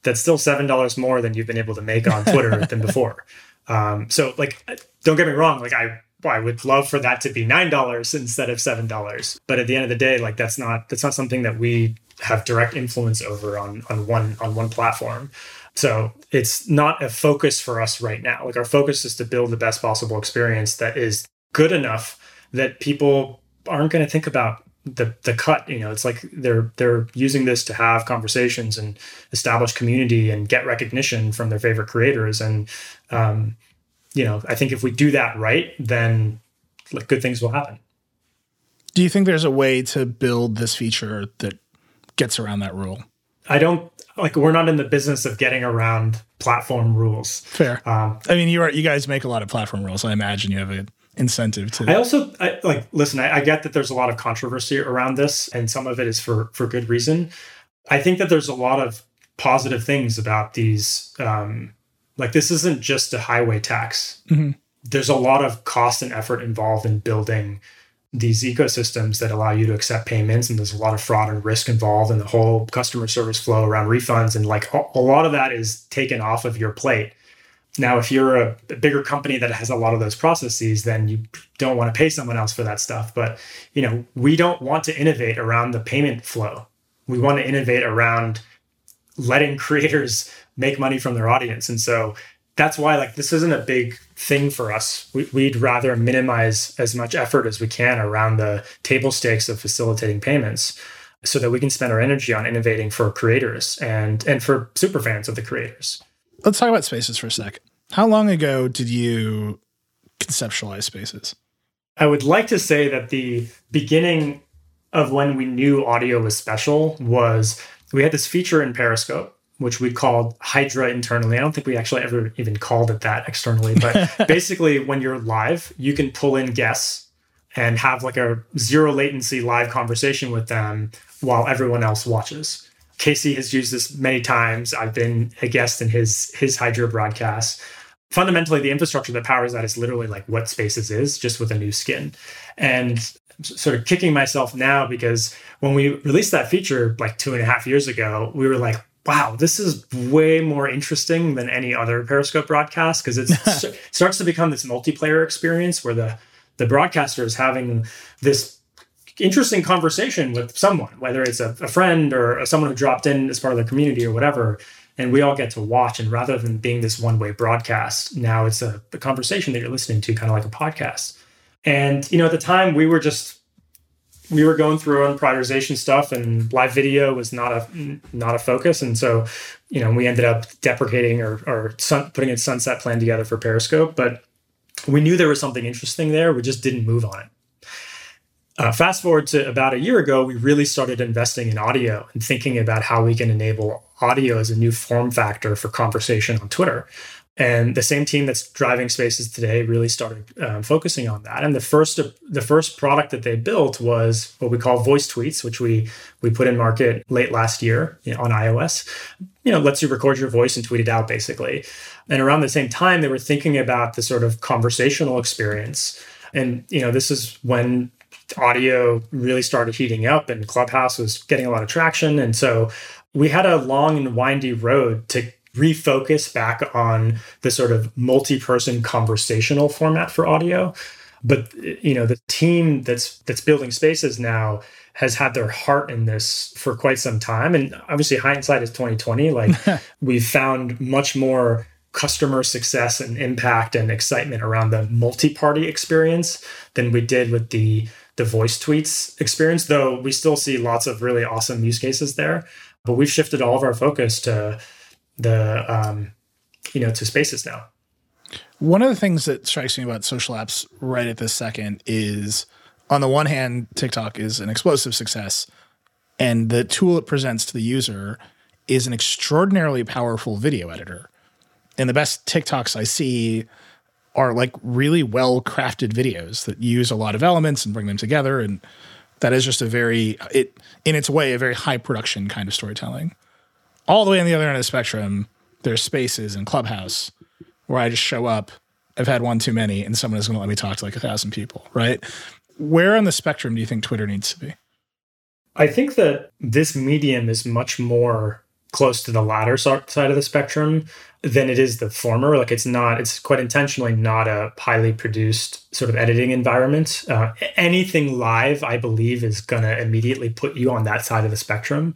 C: that's still seven dollars more than you've been able to make on Twitter than before. Um, so like, don't get me wrong. Like I, I would love for that to be nine dollars instead of seven dollars. But at the end of the day, like that's not that's not something that we have direct influence over on on one on one platform. So it's not a focus for us right now. Like our focus is to build the best possible experience that is good enough that people aren't going to think about the the cut you know it's like they're they're using this to have conversations and establish community and get recognition from their favorite creators and um, you know i think if we do that right then like good things will happen
A: do you think there's a way to build this feature that gets around that rule
C: i don't like we're not in the business of getting around platform rules
A: fair um, i mean you are you guys make a lot of platform rules i imagine you have an incentive to.
C: I also I, like listen. I, I get that there's a lot of controversy around this, and some of it is for for good reason. I think that there's a lot of positive things about these. Um, like this isn't just a highway tax. Mm-hmm. There's a lot of cost and effort involved in building these ecosystems that allow you to accept payments and there's a lot of fraud and risk involved in the whole customer service flow around refunds and like a lot of that is taken off of your plate now, if you're a, a, bigger company that has a lot of those processes, then you don't want to pay someone else for that stuff. But you know, we don't want to innovate around the payment flow. We want to innovate around letting creators make money from their audience. And so that's why like this isn't a big thing for us. We, would rather minimize as much effort as we can around the table stakes of facilitating payments so that we can spend our energy on innovating for creators and and for super fans of the creators
A: let's talk about spaces for a sec. How long ago did you conceptualize spaces?
C: I would like to say that the beginning of when we knew audio was special was we had this feature in Periscope, which we called Hydra internally. I don't think we actually ever even called it that externally, but basically, when you're live, you can pull in guests and have like a zero latency live conversation with them while everyone else watches. Casey has used this many times. I've been a guest in his his Hydra broadcast. Fundamentally, the infrastructure that powers that is literally like what Spaces is, just with a new skin. And I'm sort of kicking myself now because when we released that feature like two and a half years ago, we were like, wow, this is way more interesting than any other Periscope broadcast because it starts to become this multiplayer experience where the the broadcaster is having this interesting conversation with someone, whether it's a, a friend or someone who dropped in as part of the community or whatever. And we all get to watch. And rather than being this one way broadcast, now it's a, a conversation that you're listening to, kind of like a podcast. And, you know, at the time we were just, we were going through our own prioritization stuff and live video was not a not a focus. And so you know we ended up deprecating or, or sun, putting a sunset plan together for periscope but we knew there was something interesting there. We just didn't move on it. Uh, fast forward to about a year ago, we really started investing in audio and thinking about how we can enable audio as a new form factor for conversation on Twitter. And the same team that's driving Spaces today really started um, focusing on that. And the first the first product that they built was what we call Voice Tweets, which we we put in market late last year on iOS. You know, lets you record your voice and tweet it out basically. And around the same time, they were thinking about the sort of conversational experience. And you know, this is when audio really started heating up and Clubhouse was getting a lot of traction. And so we had a long and windy road to refocus back on the sort of multi-person conversational format for audio. But you know, the team that's that's building spaces now has had their heart in this for quite some time. And obviously hindsight is 2020. Like we've found much more customer success and impact and excitement around the multi-party experience than we did with the the voice tweets experience, though we still see lots of really awesome use cases there. But we've shifted all of our focus to the, um, you know, to spaces now.
A: One of the things that strikes me about social apps right at this second is on the one hand, TikTok is an explosive success, and the tool it presents to the user is an extraordinarily powerful video editor. And the best TikToks I see are like really well crafted videos that use a lot of elements and bring them together. And that is just a very, it in its way, a very high production kind of storytelling. All the way on the other end of the spectrum, there's spaces and Clubhouse where I just show up. I've had one too many, and someone is going to let me talk to like a thousand people, right? Where on the spectrum do you think Twitter needs to be?
C: I think that this medium is much more close to the latter side of the spectrum than it is the former. Like it's not, it's quite intentionally not a highly produced sort of editing environment. Uh, anything live, I believe, is going to immediately put you on that side of the spectrum.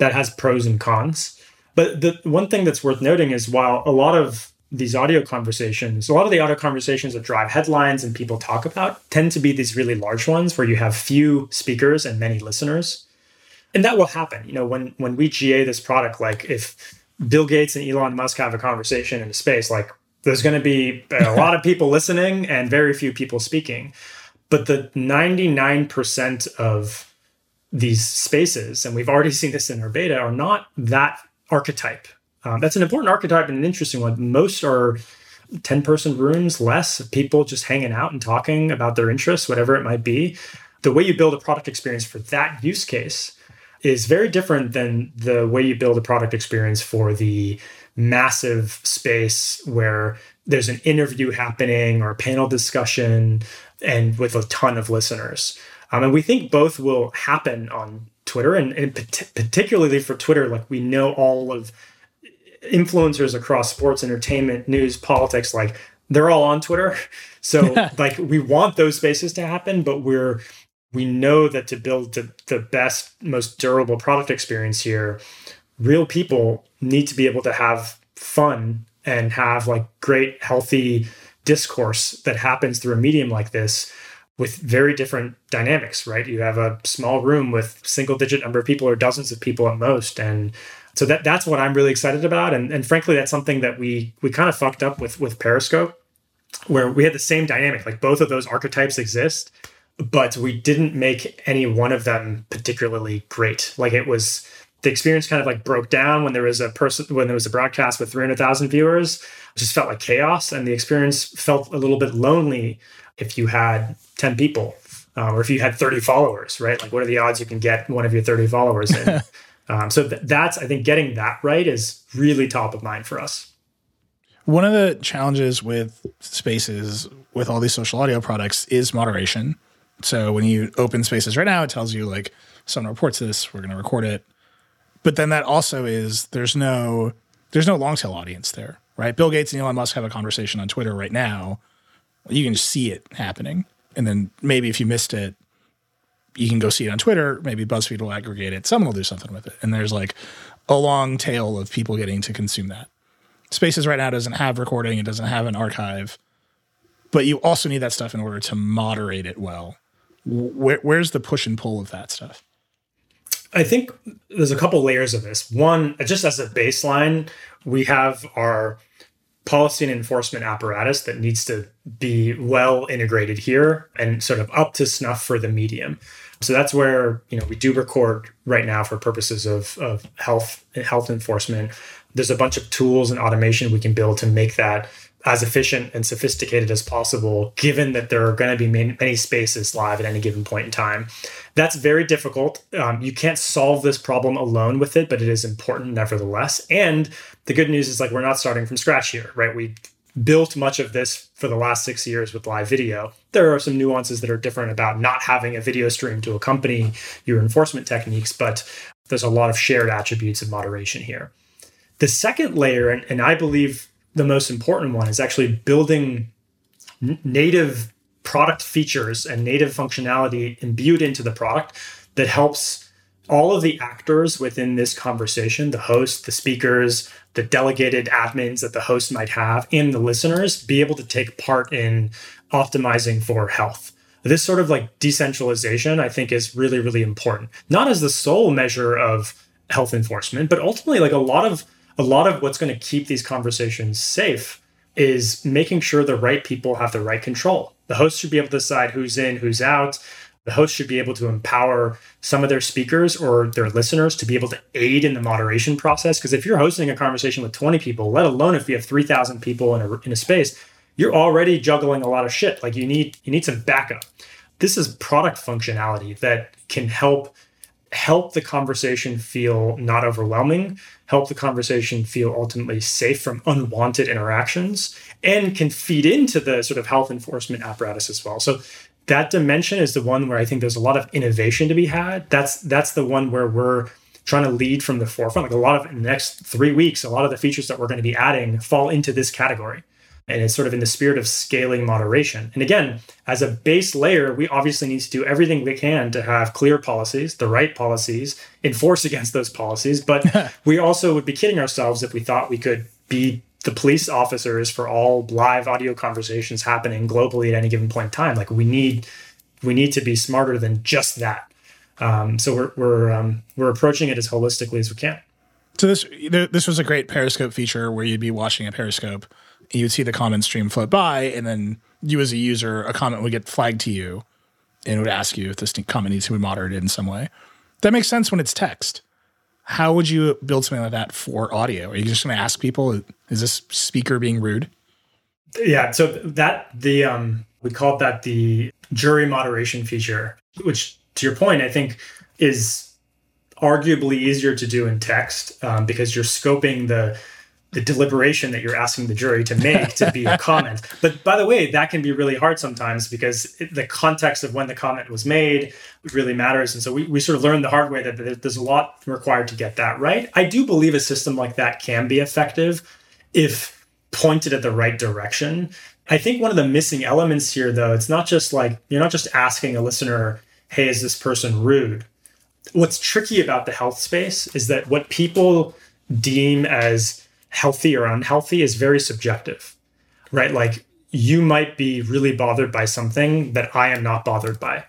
C: That has pros and cons. But the one thing that's worth noting is while a lot of these audio conversations, a lot of the audio conversations that drive headlines and people talk about tend to be these really large ones where you have few speakers and many listeners. And that will happen. You know, when when we GA this product, like if Bill Gates and Elon Musk have a conversation in a space, like there's going to be a lot of people listening and very few people speaking. But the 99% of these spaces, and we've already seen this in our beta, are not that archetype um, that's an important archetype and an interesting one. Most are 10 person rooms, less people just hanging out and talking about their interests, whatever it might be. The way you build a product experience for that use case is very different than the way you build a product experience for the massive space where there's an interview happening or a panel discussion and with a ton of listeners. Um, and we think both will happen on Twitter and, and particularly for Twitter, like we know all of influencers across sports, entertainment, news, politics, like they're all on Twitter. So like we want those spaces to happen, but we're we know that to build the, the best, most durable product experience here, real people need to be able to have fun and have like great, healthy discourse that happens through a medium like this with very different dynamics, right? You have a small room with single digit number of people or dozens of people at most. And so that that's what I'm really excited about. And, and frankly, that's something that we we kind of fucked up with with Periscope, where we had the same dynamic. Like both of those archetypes exist, but we didn't make any one of them particularly great. Like it was the experience kind of like broke down when there was a person when there was a broadcast with 300,000 viewers. It just felt like chaos, and the experience felt a little bit lonely if you had 10 people. Um, or if you had 30 followers, right? Like, what are the odds you can get one of your 30 followers in? Um, so th- that's, I think, getting that right is really top of mind for us.
A: One of the challenges with spaces with all these social audio products is moderation. So when you open spaces right now, it tells you like someone reports this, we're going to record it. But then that also is there's no there's no long tail audience there, right? Bill Gates and Elon Musk have a conversation on Twitter right now. You can see it happening, and then maybe if you missed it, you can go see it on Twitter. Maybe BuzzFeed will aggregate it. Someone will do something with it. And there's like a long tail of people getting to consume that. Spaces right now doesn't have recording, it doesn't have an archive, but you also need that stuff in order to moderate it well. Where, where's the push and pull of that stuff?
C: I think there's a couple layers of this. One, just as a baseline, we have our policy and enforcement apparatus that needs to be well integrated here and sort of up to snuff for the medium. So that's where you know we do record right now for purposes of, of health health enforcement. There's a bunch of tools and automation we can build to make that as efficient and sophisticated as possible, given that there are going to be many, many spaces live at any given point in time. That's very difficult. Um, you can't solve this problem alone with it, but it is important nevertheless. And the good news is like we're not starting from scratch here, right? We built much of this for the last six years with live video. There are some nuances that are different about not having a video stream to accompany your enforcement techniques, but there's a lot of shared attributes of moderation here. The second layer, and, and I believe the most important one is actually building n- native product features and native functionality imbued into the product that helps all of the actors within this conversation the host, the speakers, the delegated admins that the host might have, and the listeners be able to take part in optimizing for health. This sort of like decentralization, I think, is really, really important. Not as the sole measure of health enforcement, but ultimately, like a lot of a lot of what's going to keep these conversations safe is making sure the right people have the right control. The host should be able to decide who's in, who's out. The host should be able to empower some of their speakers or their listeners to be able to aid in the moderation process. Because if you're hosting a conversation with 20 people, let alone if you have 3,000 people in a, in a space, you're already juggling a lot of shit. Like you need you need some backup. This is product functionality that can help help the conversation feel not overwhelming, help the conversation feel ultimately safe from unwanted interactions, and can feed into the sort of health enforcement apparatus as well. So that dimension is the one where I think there's a lot of innovation to be had. That's that's the one where we're trying to lead from the forefront. Like a lot of the next three weeks, a lot of the features that we're going to be adding fall into this category. And it's sort of in the spirit of scaling moderation. And again, as a base layer, we obviously need to do everything we can to have clear policies, the right policies, enforce against those policies. But we also would be kidding ourselves if we thought we could be the police officers for all live audio conversations happening globally at any given point in time. Like we need we need to be smarter than just that. Um, so we're we're um, we're approaching it as holistically as we can.
A: So this this was a great Periscope feature where you'd be watching a Periscope you'd see the comment stream float by, and then you as a user, a comment would get flagged to you and it would ask you if this comment needs to be moderated in some way. That makes sense when it's text. How would you build something like that for audio? Are you just going to ask people, is this speaker being rude?
C: Yeah. So that the um we called that the jury moderation feature, which to your point, I think is arguably easier to do in text um, because you're scoping the the deliberation that you're asking the jury to make to be a comment. But by the way, that can be really hard sometimes because it, the context of when the comment was made really matters. And so we, we sort of learned the hard way that there's a lot required to get that right. I do believe a system like that can be effective if pointed at the right direction. I think one of the missing elements here, though, it's not just like you're not just asking a listener, hey, is this person rude? What's tricky about the health space is that what people deem as healthy or unhealthy is very subjective, right? Like you might be really bothered by something that I am not bothered by.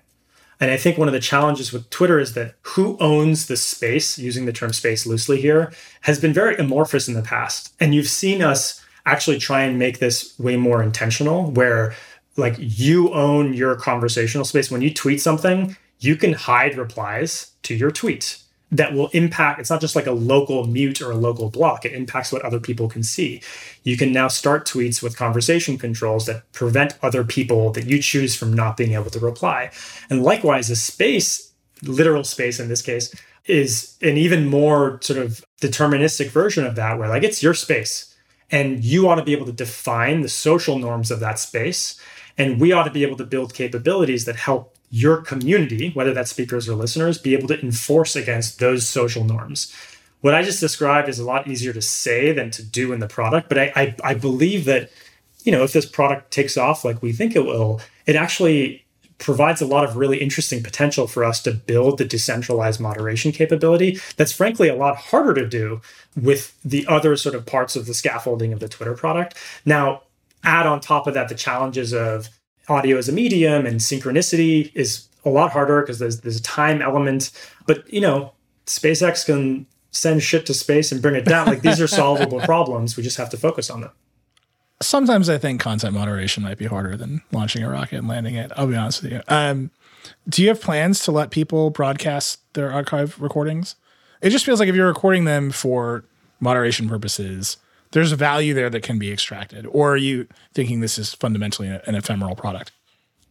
C: And I think one of the challenges with Twitter is that who owns the space, using the term space loosely here, has been very amorphous in the past. And you've seen us actually try and make this way more intentional, where like you own your conversational space. When you tweet something, you can hide replies to your tweet that will impact it's not just like a local mute or a local block it impacts what other people can see. You can now start tweets with conversation controls that prevent other people that you choose from not being able to reply. And likewise a space literal space in this case is an even more sort of deterministic version of that where like it's your space and you ought to be able to define the social norms of that space and we ought to be able to build capabilities that help your community, whether that's speakers or listeners, be able to enforce against those social norms. What I just described is a lot easier to say than to do in the product, but I, I, I believe that you know if this product takes off like we think it will, it actually provides a lot of really interesting potential for us to build the decentralized moderation capability that's frankly a lot harder to do with the other sort of parts of the scaffolding of the Twitter product. Now, add on top of that the challenges of audio as a medium and synchronicity is a lot harder because there's there's a time element. But you know, SpaceX can send shit to space and bring it down. Like these are solvable problems. We just have to focus on them.
A: Sometimes I think content moderation might be harder than launching a rocket and landing it. I'll be honest with you. Um, do you have plans to let people broadcast their archive recordings? It just feels like if you're recording them for moderation purposes, there's a value there that can be extracted. Or are you thinking this is fundamentally an ephemeral product?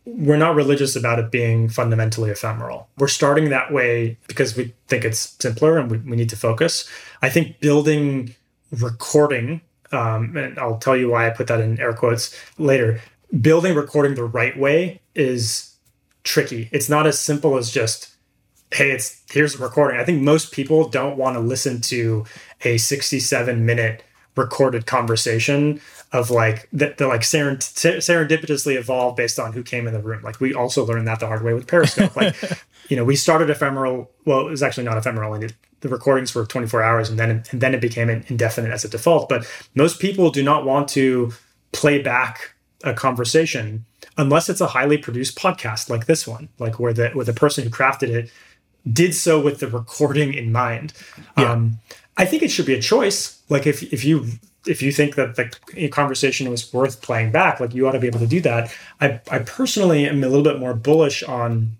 C: We're not religious about it being fundamentally ephemeral. We're starting that way because we think it's simpler and we, we need to focus. I think building recording um, and i'll tell you why i put that in air quotes later. Building recording the right way is tricky. It's not as simple as just hey it's here's a recording. I think most people don't want to listen to a 67 minute recorded conversation of like that the like serendipitously evolved based on who came in the room. Like we also learned that the hard way with Periscope. Like, you know, we started ephemeral. Well, it was actually not ephemeral. And the recordings were 24 hours, and then and then it became indefinite as a default. But most people do not want to play back a conversation unless it's a highly produced podcast like this one, like where the where the person who crafted it did so with the recording in mind. Yeah. Um, I think it should be a choice. Like if if you if you think that the conversation was worth playing back, like you ought to be able to do that. I I personally am a little bit more bullish on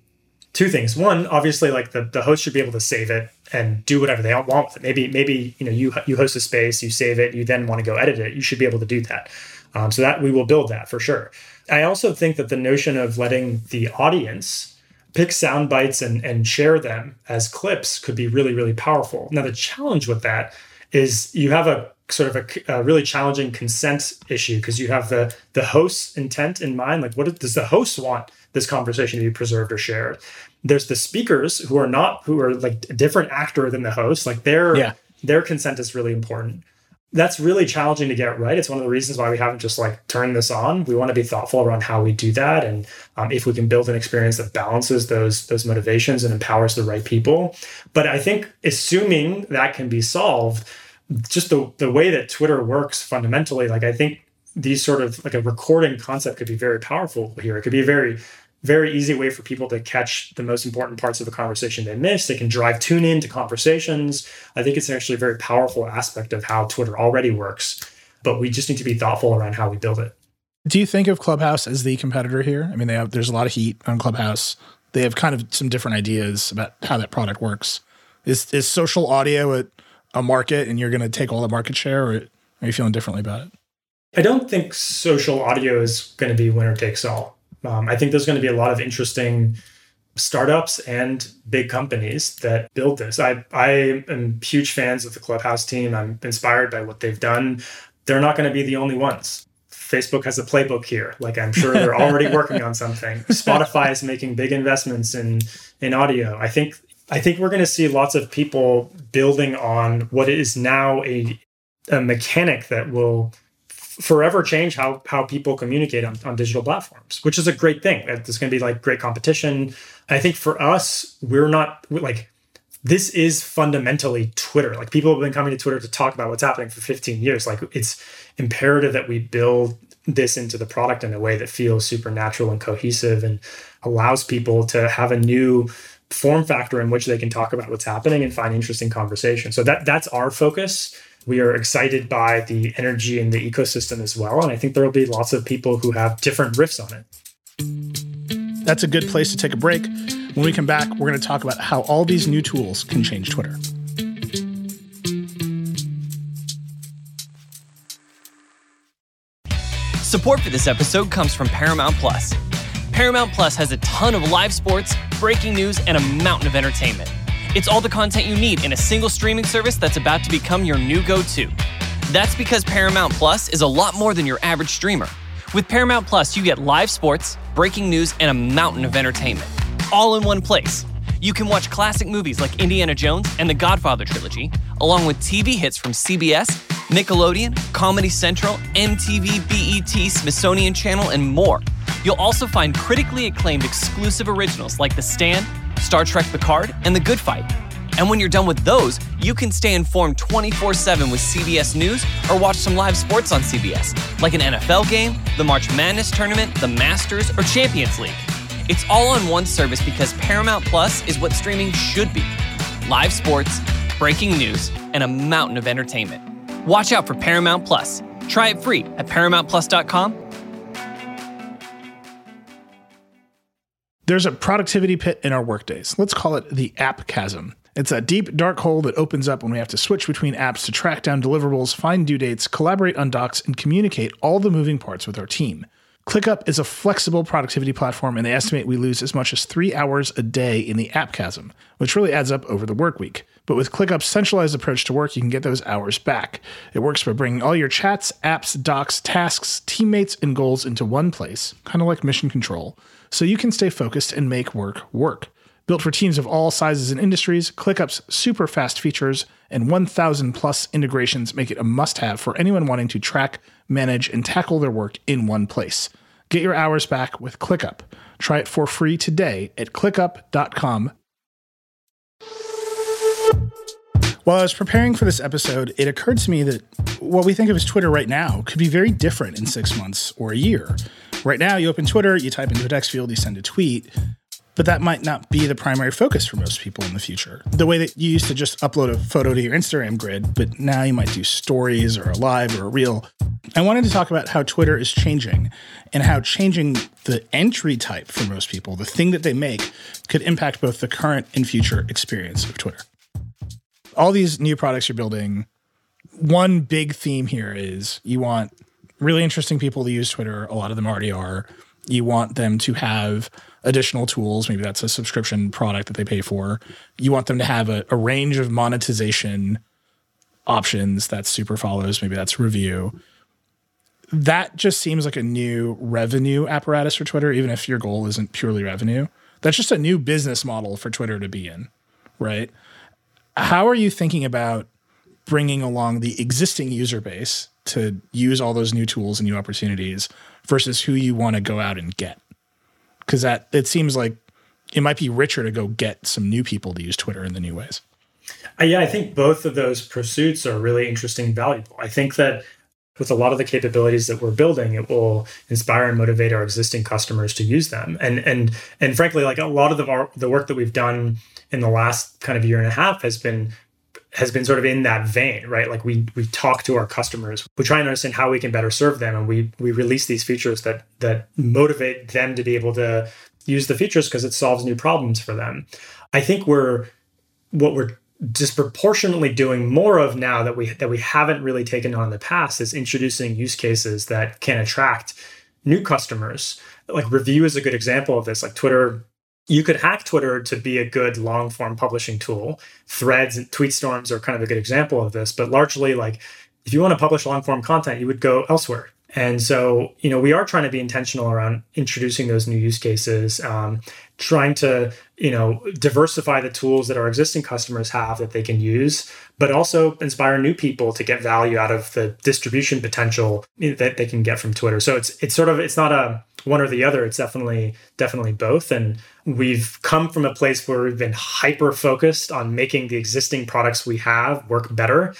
C: two things. One, obviously, like the, the host should be able to save it and do whatever they want with it. Maybe maybe you know you you host a space, you save it, you then want to go edit it. You should be able to do that. Um, so that we will build that for sure. I also think that the notion of letting the audience pick sound bites and, and share them as clips could be really really powerful. Now the challenge with that is you have a sort of a, a really challenging consent issue because you have the the host's intent in mind. Like, what does the host want this conversation to be preserved or shared? There's the speakers who are not who are like a different actor than the host. Like their yeah. their consent is really important. That's really challenging to get right. It's one of the reasons why we haven't just like turned this on. We want to be thoughtful around how we do that, and um, if we can build an experience that balances those those motivations and empowers the right people. But I think assuming that can be solved, just the the way that Twitter works fundamentally, like I think these sort of like a recording concept could be very powerful here. It could be a very very easy way for people to catch the most important parts of a conversation they miss. They can drive tune in to conversations. I think it's actually a very powerful aspect of how Twitter already works, but we just need to be thoughtful around how we build it.
A: Do you think of Clubhouse as the competitor here? I mean, they have there's a lot of heat on Clubhouse. They have kind of some different ideas about how that product works. Is is social audio at a market and you're going to take all the market share, or are you feeling differently about it?
C: I don't think social audio is going to be winner takes all. Um, I think there's going to be a lot of interesting startups and big companies that build this. I I am huge fans of the Clubhouse team. I'm inspired by what they've done. They're not going to be the only ones. Facebook has a playbook here. Like I'm sure they're already working on something. Spotify is making big investments in in audio. I think I think we're going to see lots of people building on what is now a, a mechanic that will forever change how how people communicate on, on digital platforms, which is a great thing. There's going to be like great competition. I think for us, we're not like this is fundamentally Twitter. Like people have been coming to Twitter to talk about what's happening for 15 years. Like it's imperative that we build this into the product in a way that feels supernatural and cohesive and allows people to have a new form factor in which they can talk about what's happening and find interesting conversation. So that that's our focus. We are excited by the energy in the ecosystem as well. And I think there will be lots of people who have different riffs on
A: it. That's a good place to take a break. When we come back, we're going to talk about how all these new tools can change Twitter.
B: Support for this episode comes from Paramount Plus. Paramount Plus has a ton of live sports, breaking news, and a mountain of entertainment. It's all the content you need in a single streaming service that's about to become your new go to. That's because Paramount Plus is a lot more than your average streamer. With Paramount Plus, you get live sports, breaking news, and a mountain of entertainment, all in one place. You can watch classic movies like Indiana Jones and the Godfather trilogy, along with TV hits from CBS, Nickelodeon, Comedy Central, MTV, BET, Smithsonian Channel, and more. You'll also find critically acclaimed exclusive originals like The Stand, Star Trek Picard, and The Good Fight. And when you're done with those, you can stay informed 24 7 with CBS News or watch some live sports on CBS, like an NFL game, the March Madness tournament, the Masters, or Champions League. It's all on one service because Paramount Plus is what streaming should be live sports, breaking news, and a mountain of entertainment. Watch out for Paramount Plus. Try it free at ParamountPlus.com
A: There's a productivity pit in our workdays. Let's call it the app chasm. It's a deep, dark hole that opens up when we have to switch between apps to track down deliverables, find due dates, collaborate on docs, and communicate all the moving parts with our team. ClickUp is a flexible productivity platform, and they estimate we lose as much as three hours a day in the app chasm, which really adds up over the work week. But with ClickUp's centralized approach to work, you can get those hours back. It works by bringing all your chats, apps, docs, tasks, teammates, and goals into one place, kind of like mission control so you can stay focused and make work work. Built for teams of all sizes and industries, ClickUp's super fast features and 1,000 plus integrations make it a must have for anyone wanting to track, manage, and tackle their work in one place. Get your hours back with ClickUp. Try it for free today at clickup.com. While I was preparing for this episode, it occurred to me that what we think of as Twitter right now could be very different in six months or a year. Right now, you open Twitter, you type into a text field, you send a tweet, but that might not be the primary focus for most people in the future. The way that you used to just upload a photo to your Instagram grid, but now you might do stories or a live or a reel. I wanted to talk about how Twitter is changing and how changing the entry type for most people, the thing that they make, could impact both the current and future experience of Twitter. All these new products you're building, one big theme here is you want really interesting people to use Twitter. A lot of them already are. You want them to have additional tools. Maybe that's a subscription product that they pay for. You want them to have a, a range of monetization options. That's super follows. Maybe that's Revue. That just seems like a new revenue apparatus for Twitter, even if your goal isn't purely revenue. That's just a new business model for Twitter to be in, right? How are you thinking about bringing along the existing user base to use all those new tools and new opportunities versus who you want to go out and get? Because that it seems like it might be richer to go get some new people to use Twitter in the new ways.
C: Uh, yeah, I think both of those pursuits are really interesting and valuable. I think that with a lot of the capabilities that we're building, it will inspire and motivate our existing customers to use them. And and and frankly, like a lot of the the work that we've done in the last kind of year and a half has been has been sort of in that vein, right? Like we we talk to our customers, we try and understand how we can better serve them, and we we release these features that that motivate them to be able to use the features because it solves new problems for them. I think we're what we're disproportionately doing more of now that we that we haven't really taken on in the past is introducing use cases that can attract new customers. Like Revue is a good example of this. Like Twitter, you could hack Twitter to be a good long form publishing tool. Threads and tweet storms are kind of a good example of this, but largely like if you want to publish long form content, you would go elsewhere. And so, you know, we are trying to be intentional around introducing those new use cases, um, trying to, you know, diversify the tools that our existing customers have that they can use, but also inspire new people to get value out of the distribution potential that they can get from Twitter. So it's it's sort of it's not a one or the other. It's definitely definitely both. And we've come from a place where we've been hyper focused on making the existing products we have work better,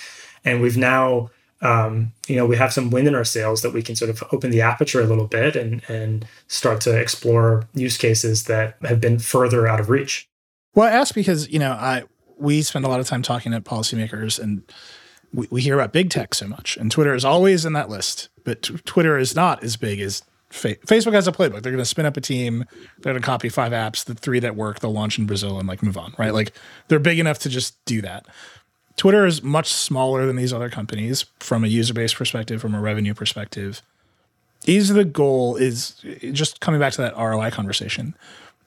C: and we've now um, you know, we have some wind in our sails that we can sort of open the aperture a little bit and and start to explore use cases that have been further out of reach.
A: Well, I ask because you know I we spend a lot of time talking to policymakers and we, we hear about big tech so much, and Twitter is always in that list, but t- Twitter is not as big as fa- Facebook has a playbook. They're going to spin up a team, they're going to copy five apps, the three that work, they'll launch in Brazil and like move on, right? Like they're big enough to just do that. Twitter is much smaller than these other companies from a user base perspective, from a revenue perspective. Is the goal is just coming back to that ROI conversation?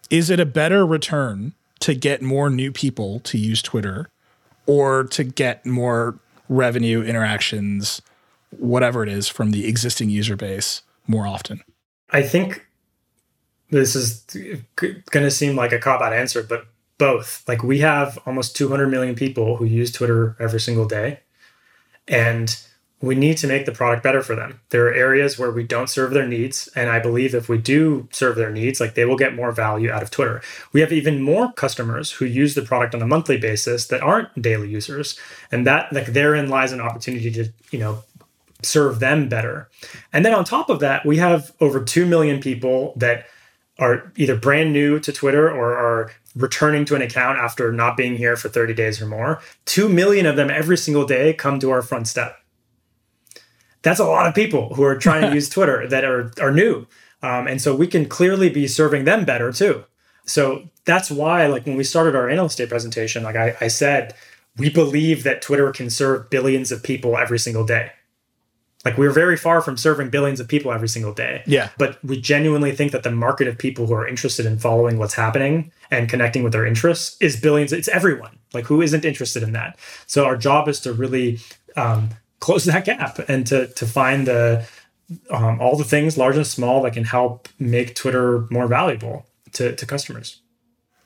A: Is it a better return to get more new people to use Twitter or to get more revenue interactions, whatever it is, from the existing user base more often?
C: I think this is going to seem like a cop out answer, but both. Like we have almost 200 million people who use Twitter every single day. And we need to make the product better for them. There are areas where we don't serve their needs. And I believe if we do serve their needs, like they will get more value out of Twitter. We have even more customers who use the product on a monthly basis that aren't daily users. And that like therein lies an opportunity to, you know, serve them better. And then on top of that, we have over 2 million people that are either brand new to Twitter or are returning to an account after not being here for 30 days or more. 2 million of them every single day come to our front step. That's a lot of people who are trying to use Twitter that are, are new. Um, and so we can clearly be serving them better too. So that's why, like when we started our analyst day presentation, like I, I said, we believe that Twitter can serve billions of people every single day. Like we're very far from serving billions of people every single day.
A: Yeah.
C: But we genuinely think that the market of people who are interested in following what's happening and connecting with their interests is billions. It's everyone. Like who isn't interested in that? So our job is to really um, close that gap and to to find the um, all the things, large and small, that can help make Twitter more valuable to, to customers.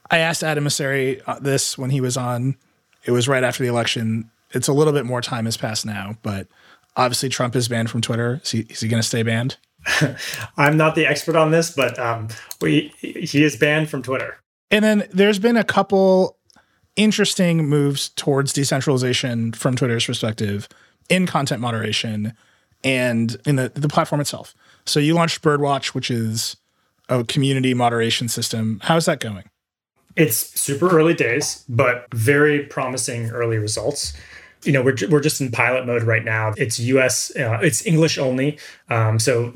A: I asked Adam Mosseri uh, this when he was on. It was right after the election. It's a little bit more time has passed now, but Obviously, Trump is banned from Twitter. Is he, is he going to stay banned?
C: I'm not the expert on this, but um, we, he is banned from Twitter.
A: And then there's been a couple interesting moves towards decentralization from Twitter's perspective in content moderation and in the, the platform itself. So you launched Birdwatch, which is a community moderation system. How's that going?
C: It's super early days, but very promising early results you know, we're, we're just in pilot mode right now. It's US, uh, it's English only. Um, so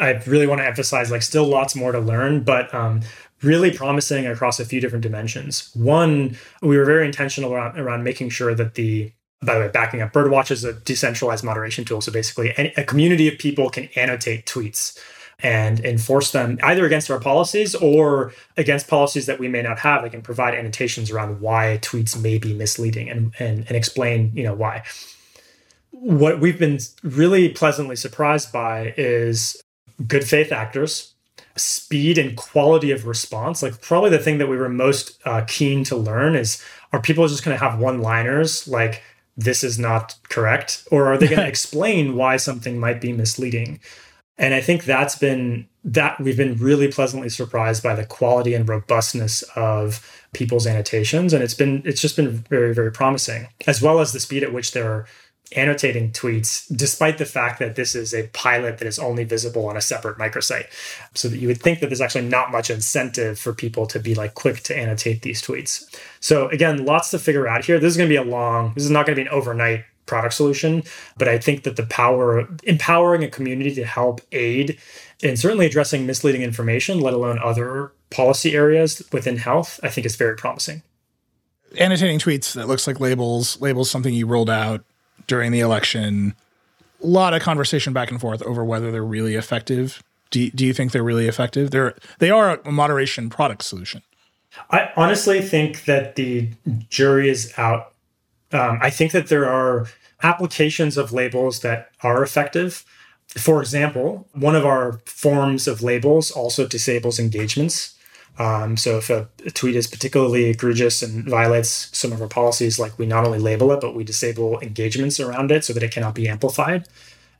C: I really want to emphasize like still lots more to learn, but um, really promising across a few different dimensions. One, we were very intentional around, around making sure that the by the way, backing up, Birdwatch is a decentralized moderation tool. So basically, a community of people can annotate tweets and enforce them either against our policies or against policies that we may not have. They can provide annotations around why tweets may be misleading and, and, and explain, you know, why. What we've been really pleasantly surprised by is good faith actors speed and quality of response like probably the thing that we were most uh, keen to learn is are people just going to have one liners like this is not correct or are they going to explain why something might be misleading and i think that's been that we've been really pleasantly surprised by the quality and robustness of people's annotations and it's been it's just been very very promising as well as the speed at which they're annotating tweets, despite the fact that this is a pilot that is only visible on a separate microsite. So that you would think that there's actually not much incentive for people to be like quick to annotate these tweets. So again, lots to figure out here. This is going to be a long, this is not going to be an overnight product solution, but I think that the power of empowering a community to help aid and certainly addressing misleading information, let alone other policy areas within health, I think is very promising.
A: Annotating tweets that looks like labels, labels something you rolled out during the election. A lot of conversation back and forth over whether they're really effective. Do you, do you think they're really effective? They're they are a moderation product solution.
C: I honestly think that the jury is out. Um, I think that there are applications of labels that are effective. For example, one of our forms of labels also disables engagements. Um, so if a, a, tweet is particularly egregious and violates some of our policies, like we not only label it, but we disable engagements around it so that it cannot be amplified.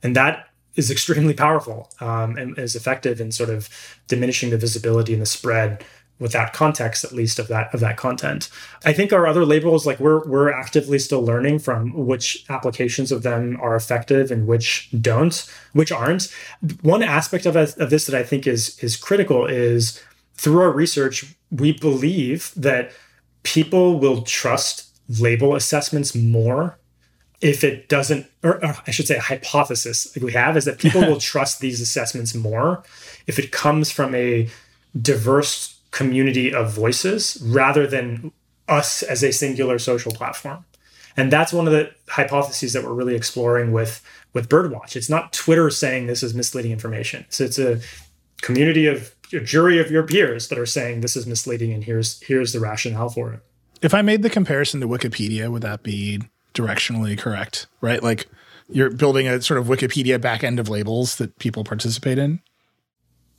C: And that is extremely powerful um, and is effective in sort of diminishing the visibility and the spread with that context at least of that of that content. I think our other labels like we're we're actively still learning from which applications of them are effective and which don't which aren't. One aspect of, of this that i think is is critical is through our research, we believe that people will trust label assessments more if it doesn't, or, or I should say, a hypothesis we have is that people will trust these assessments more if it comes from a diverse community of voices rather than us as a singular social platform. And that's one of the hypotheses that we're really exploring with with Birdwatch. It's not Twitter saying this is misleading information. So it's a community of a jury of your peers that are saying this is misleading and here's here's the rationale for it.
A: If I made the comparison to Wikipedia, would that be directionally correct? Right? Like you're building a sort of Wikipedia back end of labels that people participate in?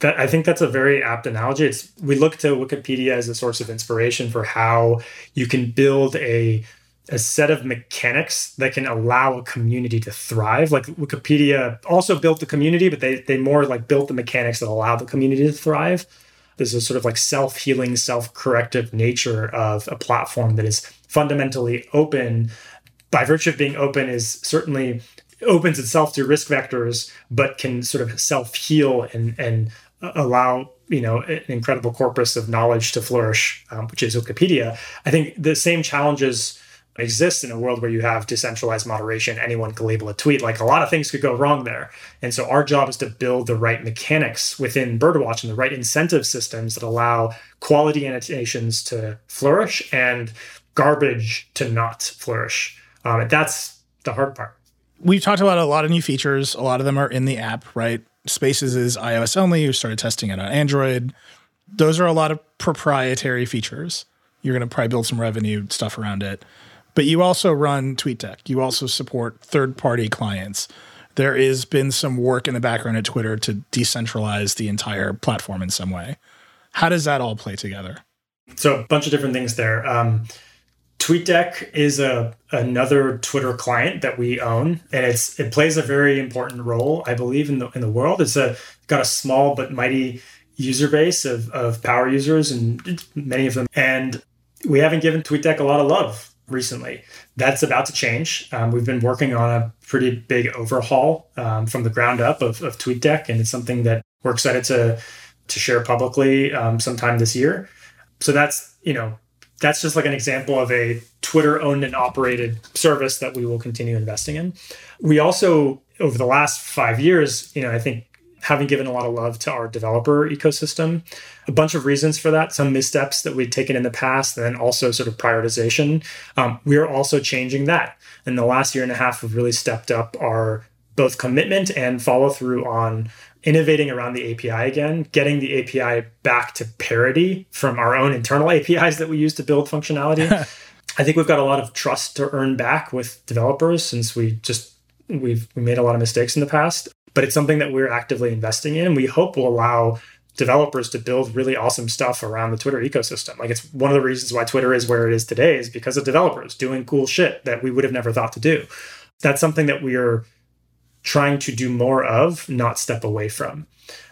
C: That, I think that's a very apt analogy. It's we look to Wikipedia as a source of inspiration for how you can build a a set of mechanics that can allow a community to thrive. Like Wikipedia also built the community, but they they more like built the mechanics that allow the community to thrive. There's a sort of like self-healing, self-corrective nature of a platform that is fundamentally open. By virtue of being open, is certainly opens itself to risk vectors, but can sort of self-heal and and allow you know an incredible corpus of knowledge to flourish, um, which is Wikipedia. I think the same challenges exist in a world where you have decentralized moderation. Anyone can label a tweet. Like a lot of things could go wrong there. And so our job is to build the right mechanics within Birdwatch and the right incentive systems that allow quality annotations to flourish and garbage to not flourish. Um, that's the hard part.
A: We've talked about a lot of new features. A lot of them are in the app, right? Spaces is iOS only. You started testing it on Android. Those are a lot of proprietary features. You're going to probably build some revenue stuff around it. But you also run TweetDeck. You also support third party clients. There has been some work in the background at Twitter to decentralize the entire platform in some way. How does that all play together?
C: So, a bunch of different things there. Um, TweetDeck is a another Twitter client that we own, and it's it plays a very important role, I believe, in the in the world. It's a got a small but mighty user base of, of power users, and many of them. And we haven't given TweetDeck a lot of love recently. That's about to change. Um, we've been working on a pretty big overhaul um, from the ground up of, of TweetDeck, and it's something that we're excited to to share publicly um, sometime this year. So that's you know that's just like an example of a Twitter owned and operated service that we will continue investing in. We also over the last five years, you know, I think haven't given a lot of love to our developer ecosystem. A bunch of reasons for that, some missteps that we'd taken in the past, and then also sort of prioritization. Um, we are also changing that. In the last year and a half, we've really stepped up our both commitment and follow through on innovating around the API again, getting the API back to parity from our own internal APIs that we use to build functionality. I think we've got a lot of trust to earn back with developers since we just we've we made a lot of mistakes in the past, but it's something that we're actively investing in and we hope will allow developers to build really awesome stuff around the Twitter ecosystem. Like it's one of the reasons why Twitter is where it is today is because of developers doing cool shit that we would have never thought to do. That's something that we are trying to do more of, not step away from.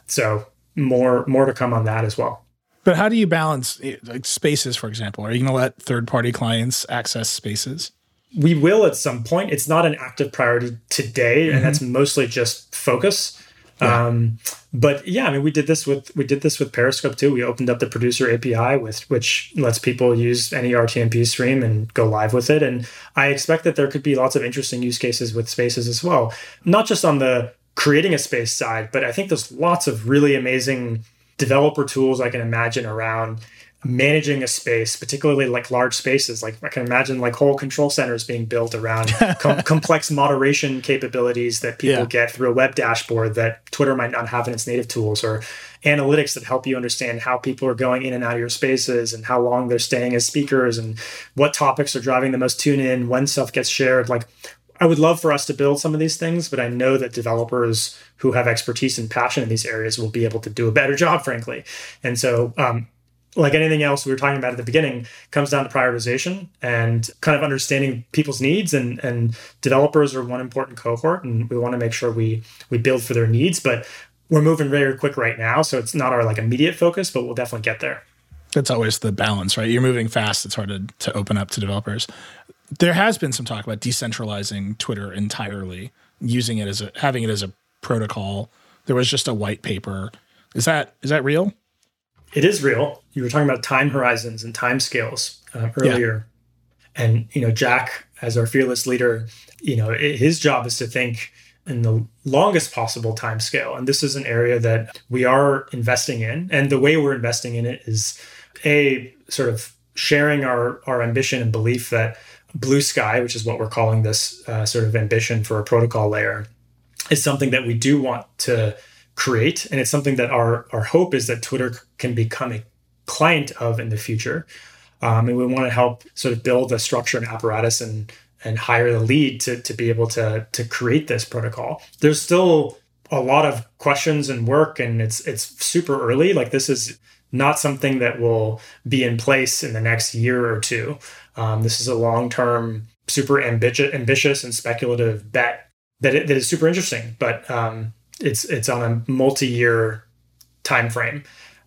C: So more more to come on that as well.
A: But how do you balance eh, like spaces, for example? Are you going to let third party clients access spaces?
C: We will at some point. It's not an active priority today, mm-hmm. and that's mostly just focus. Yeah. Um, but yeah, I mean, we did this with we did this with Periscope too. We opened up the producer API with which lets people use any RTMP stream and go live with it. And I expect that there could be lots of interesting use cases with Spaces as well, not just on the creating a space side, but I think there's lots of really amazing developer tools I can imagine around managing a space, particularly like large spaces. Like I can imagine like whole control centers being built around com- complex moderation capabilities that people yeah. get through a web dashboard that Twitter might not have in its native tools or analytics that help you understand how people are going in and out of your spaces and how long they're staying as speakers and what topics are driving the most tune in, when stuff gets shared. Like I would love for us to build some of these things, but I know that developers who have expertise and passion in these areas will be able to do a better job, frankly. And so um, like anything else we were talking about at the beginning, comes down to prioritization and kind of understanding people's needs. And, and developers are one important cohort, and we want to make sure we we build for their needs. But we're moving very quick right now, so it's not our like immediate focus, but we'll definitely get there.
A: That's always the balance, right? You're moving fast; it's hard to, to open up to developers. There has been some talk about decentralizing Twitter entirely, using it as a having it as a protocol. There was just a white paper. Is that is that real?
C: It is real. You were talking about time horizons and time scales uh, earlier. Yeah. And, you know, Jack, as our fearless leader, you know, his job is to think in the longest possible time scale. And this is an area that we are investing in. And the way we're investing in it is a sort of sharing our, our ambition and belief that Bluesky, which is what we're calling this uh, sort of ambition for a protocol layer, is something that we do want to create. And it's something that our, our hope is that Twitter can become a client of in the future. Um, and we want to help sort of build a structure and apparatus and and hire the lead to, to be able to to create this protocol. There's still a lot of questions and work and it's it's super early. Like this is not something that will be in place in the next year or two. Um, this is a long term, super ambitious, ambitious and speculative bet that, it, that is super interesting. But um, it's it's on a multi-year time frame.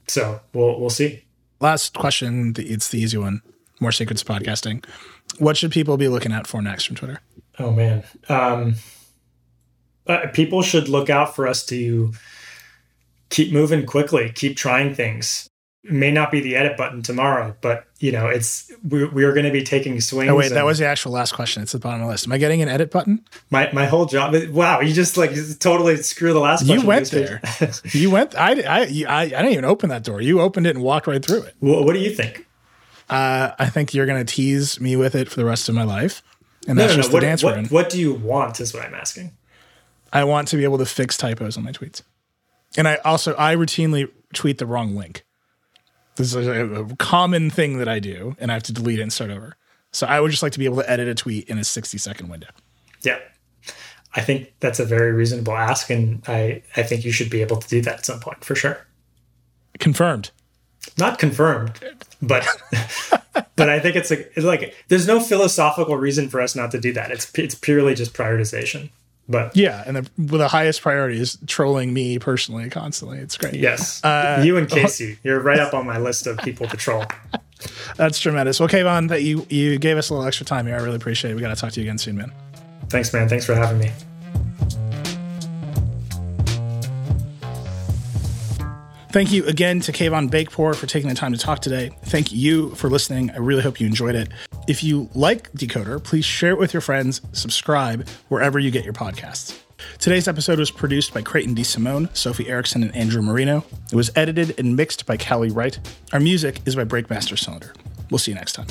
C: So we'll we'll see.
A: Last question, it's the easy one. More secrets podcasting. What should people be looking out for next from Twitter?
C: Oh man, um, uh, people should look out for us to keep moving quickly, keep trying things may not be the edit button tomorrow, but you know, it's we, we are going to be taking swings.
A: Oh wait, that was the actual last question. It's at the bottom of the list. Am I getting an edit button?
C: My my whole job. Wow, you just like totally screw the last. Question.
A: You went there. you went. I, I I I didn't even open that door. You opened it and walked right through it.
C: Well, what do you think?
A: Uh, I think you're going to tease me with it for the rest of my life, and that's no, no, just no. the
C: what,
A: dance
C: what,
A: we're in.
C: What do you want? Is what I'm asking.
A: I want to be able to fix typos on my tweets, and I also I routinely tweet the wrong link. This is a, a common thing that I do, and I have to delete it and start over. So I would just like to be able to edit a tweet in a 60 second window.
C: Yeah. I think that's a very reasonable ask, and I, I think you should be able to do that at some point for sure.
A: Confirmed.
C: Not confirmed, but but I think it's, a, it's like there's no philosophical reason for us not to do that. It's it's purely just prioritization. But
A: yeah, and the, the highest priority is trolling me personally constantly. It's great.
C: Yes, uh, you and Casey, you're right up on my list of people to troll.
A: That's tremendous. Well, Kayvon, that you you gave us a little extra time here. I really appreciate it. We got to talk to you again soon, man.
C: Thanks, man. Thanks for having me.
A: Thank you again to Kayvon Beykpour for taking the time to talk today. Thank you for listening. I really hope you enjoyed it. If you like Decoder, please share it with your friends, subscribe wherever you get your podcasts. Today's episode was produced by Creighton DeSimone, Sophie Erickson, and Andrew Marino. It was edited and mixed by Callie Wright. Our music is by Breakmaster Cylinder. We'll see you next time.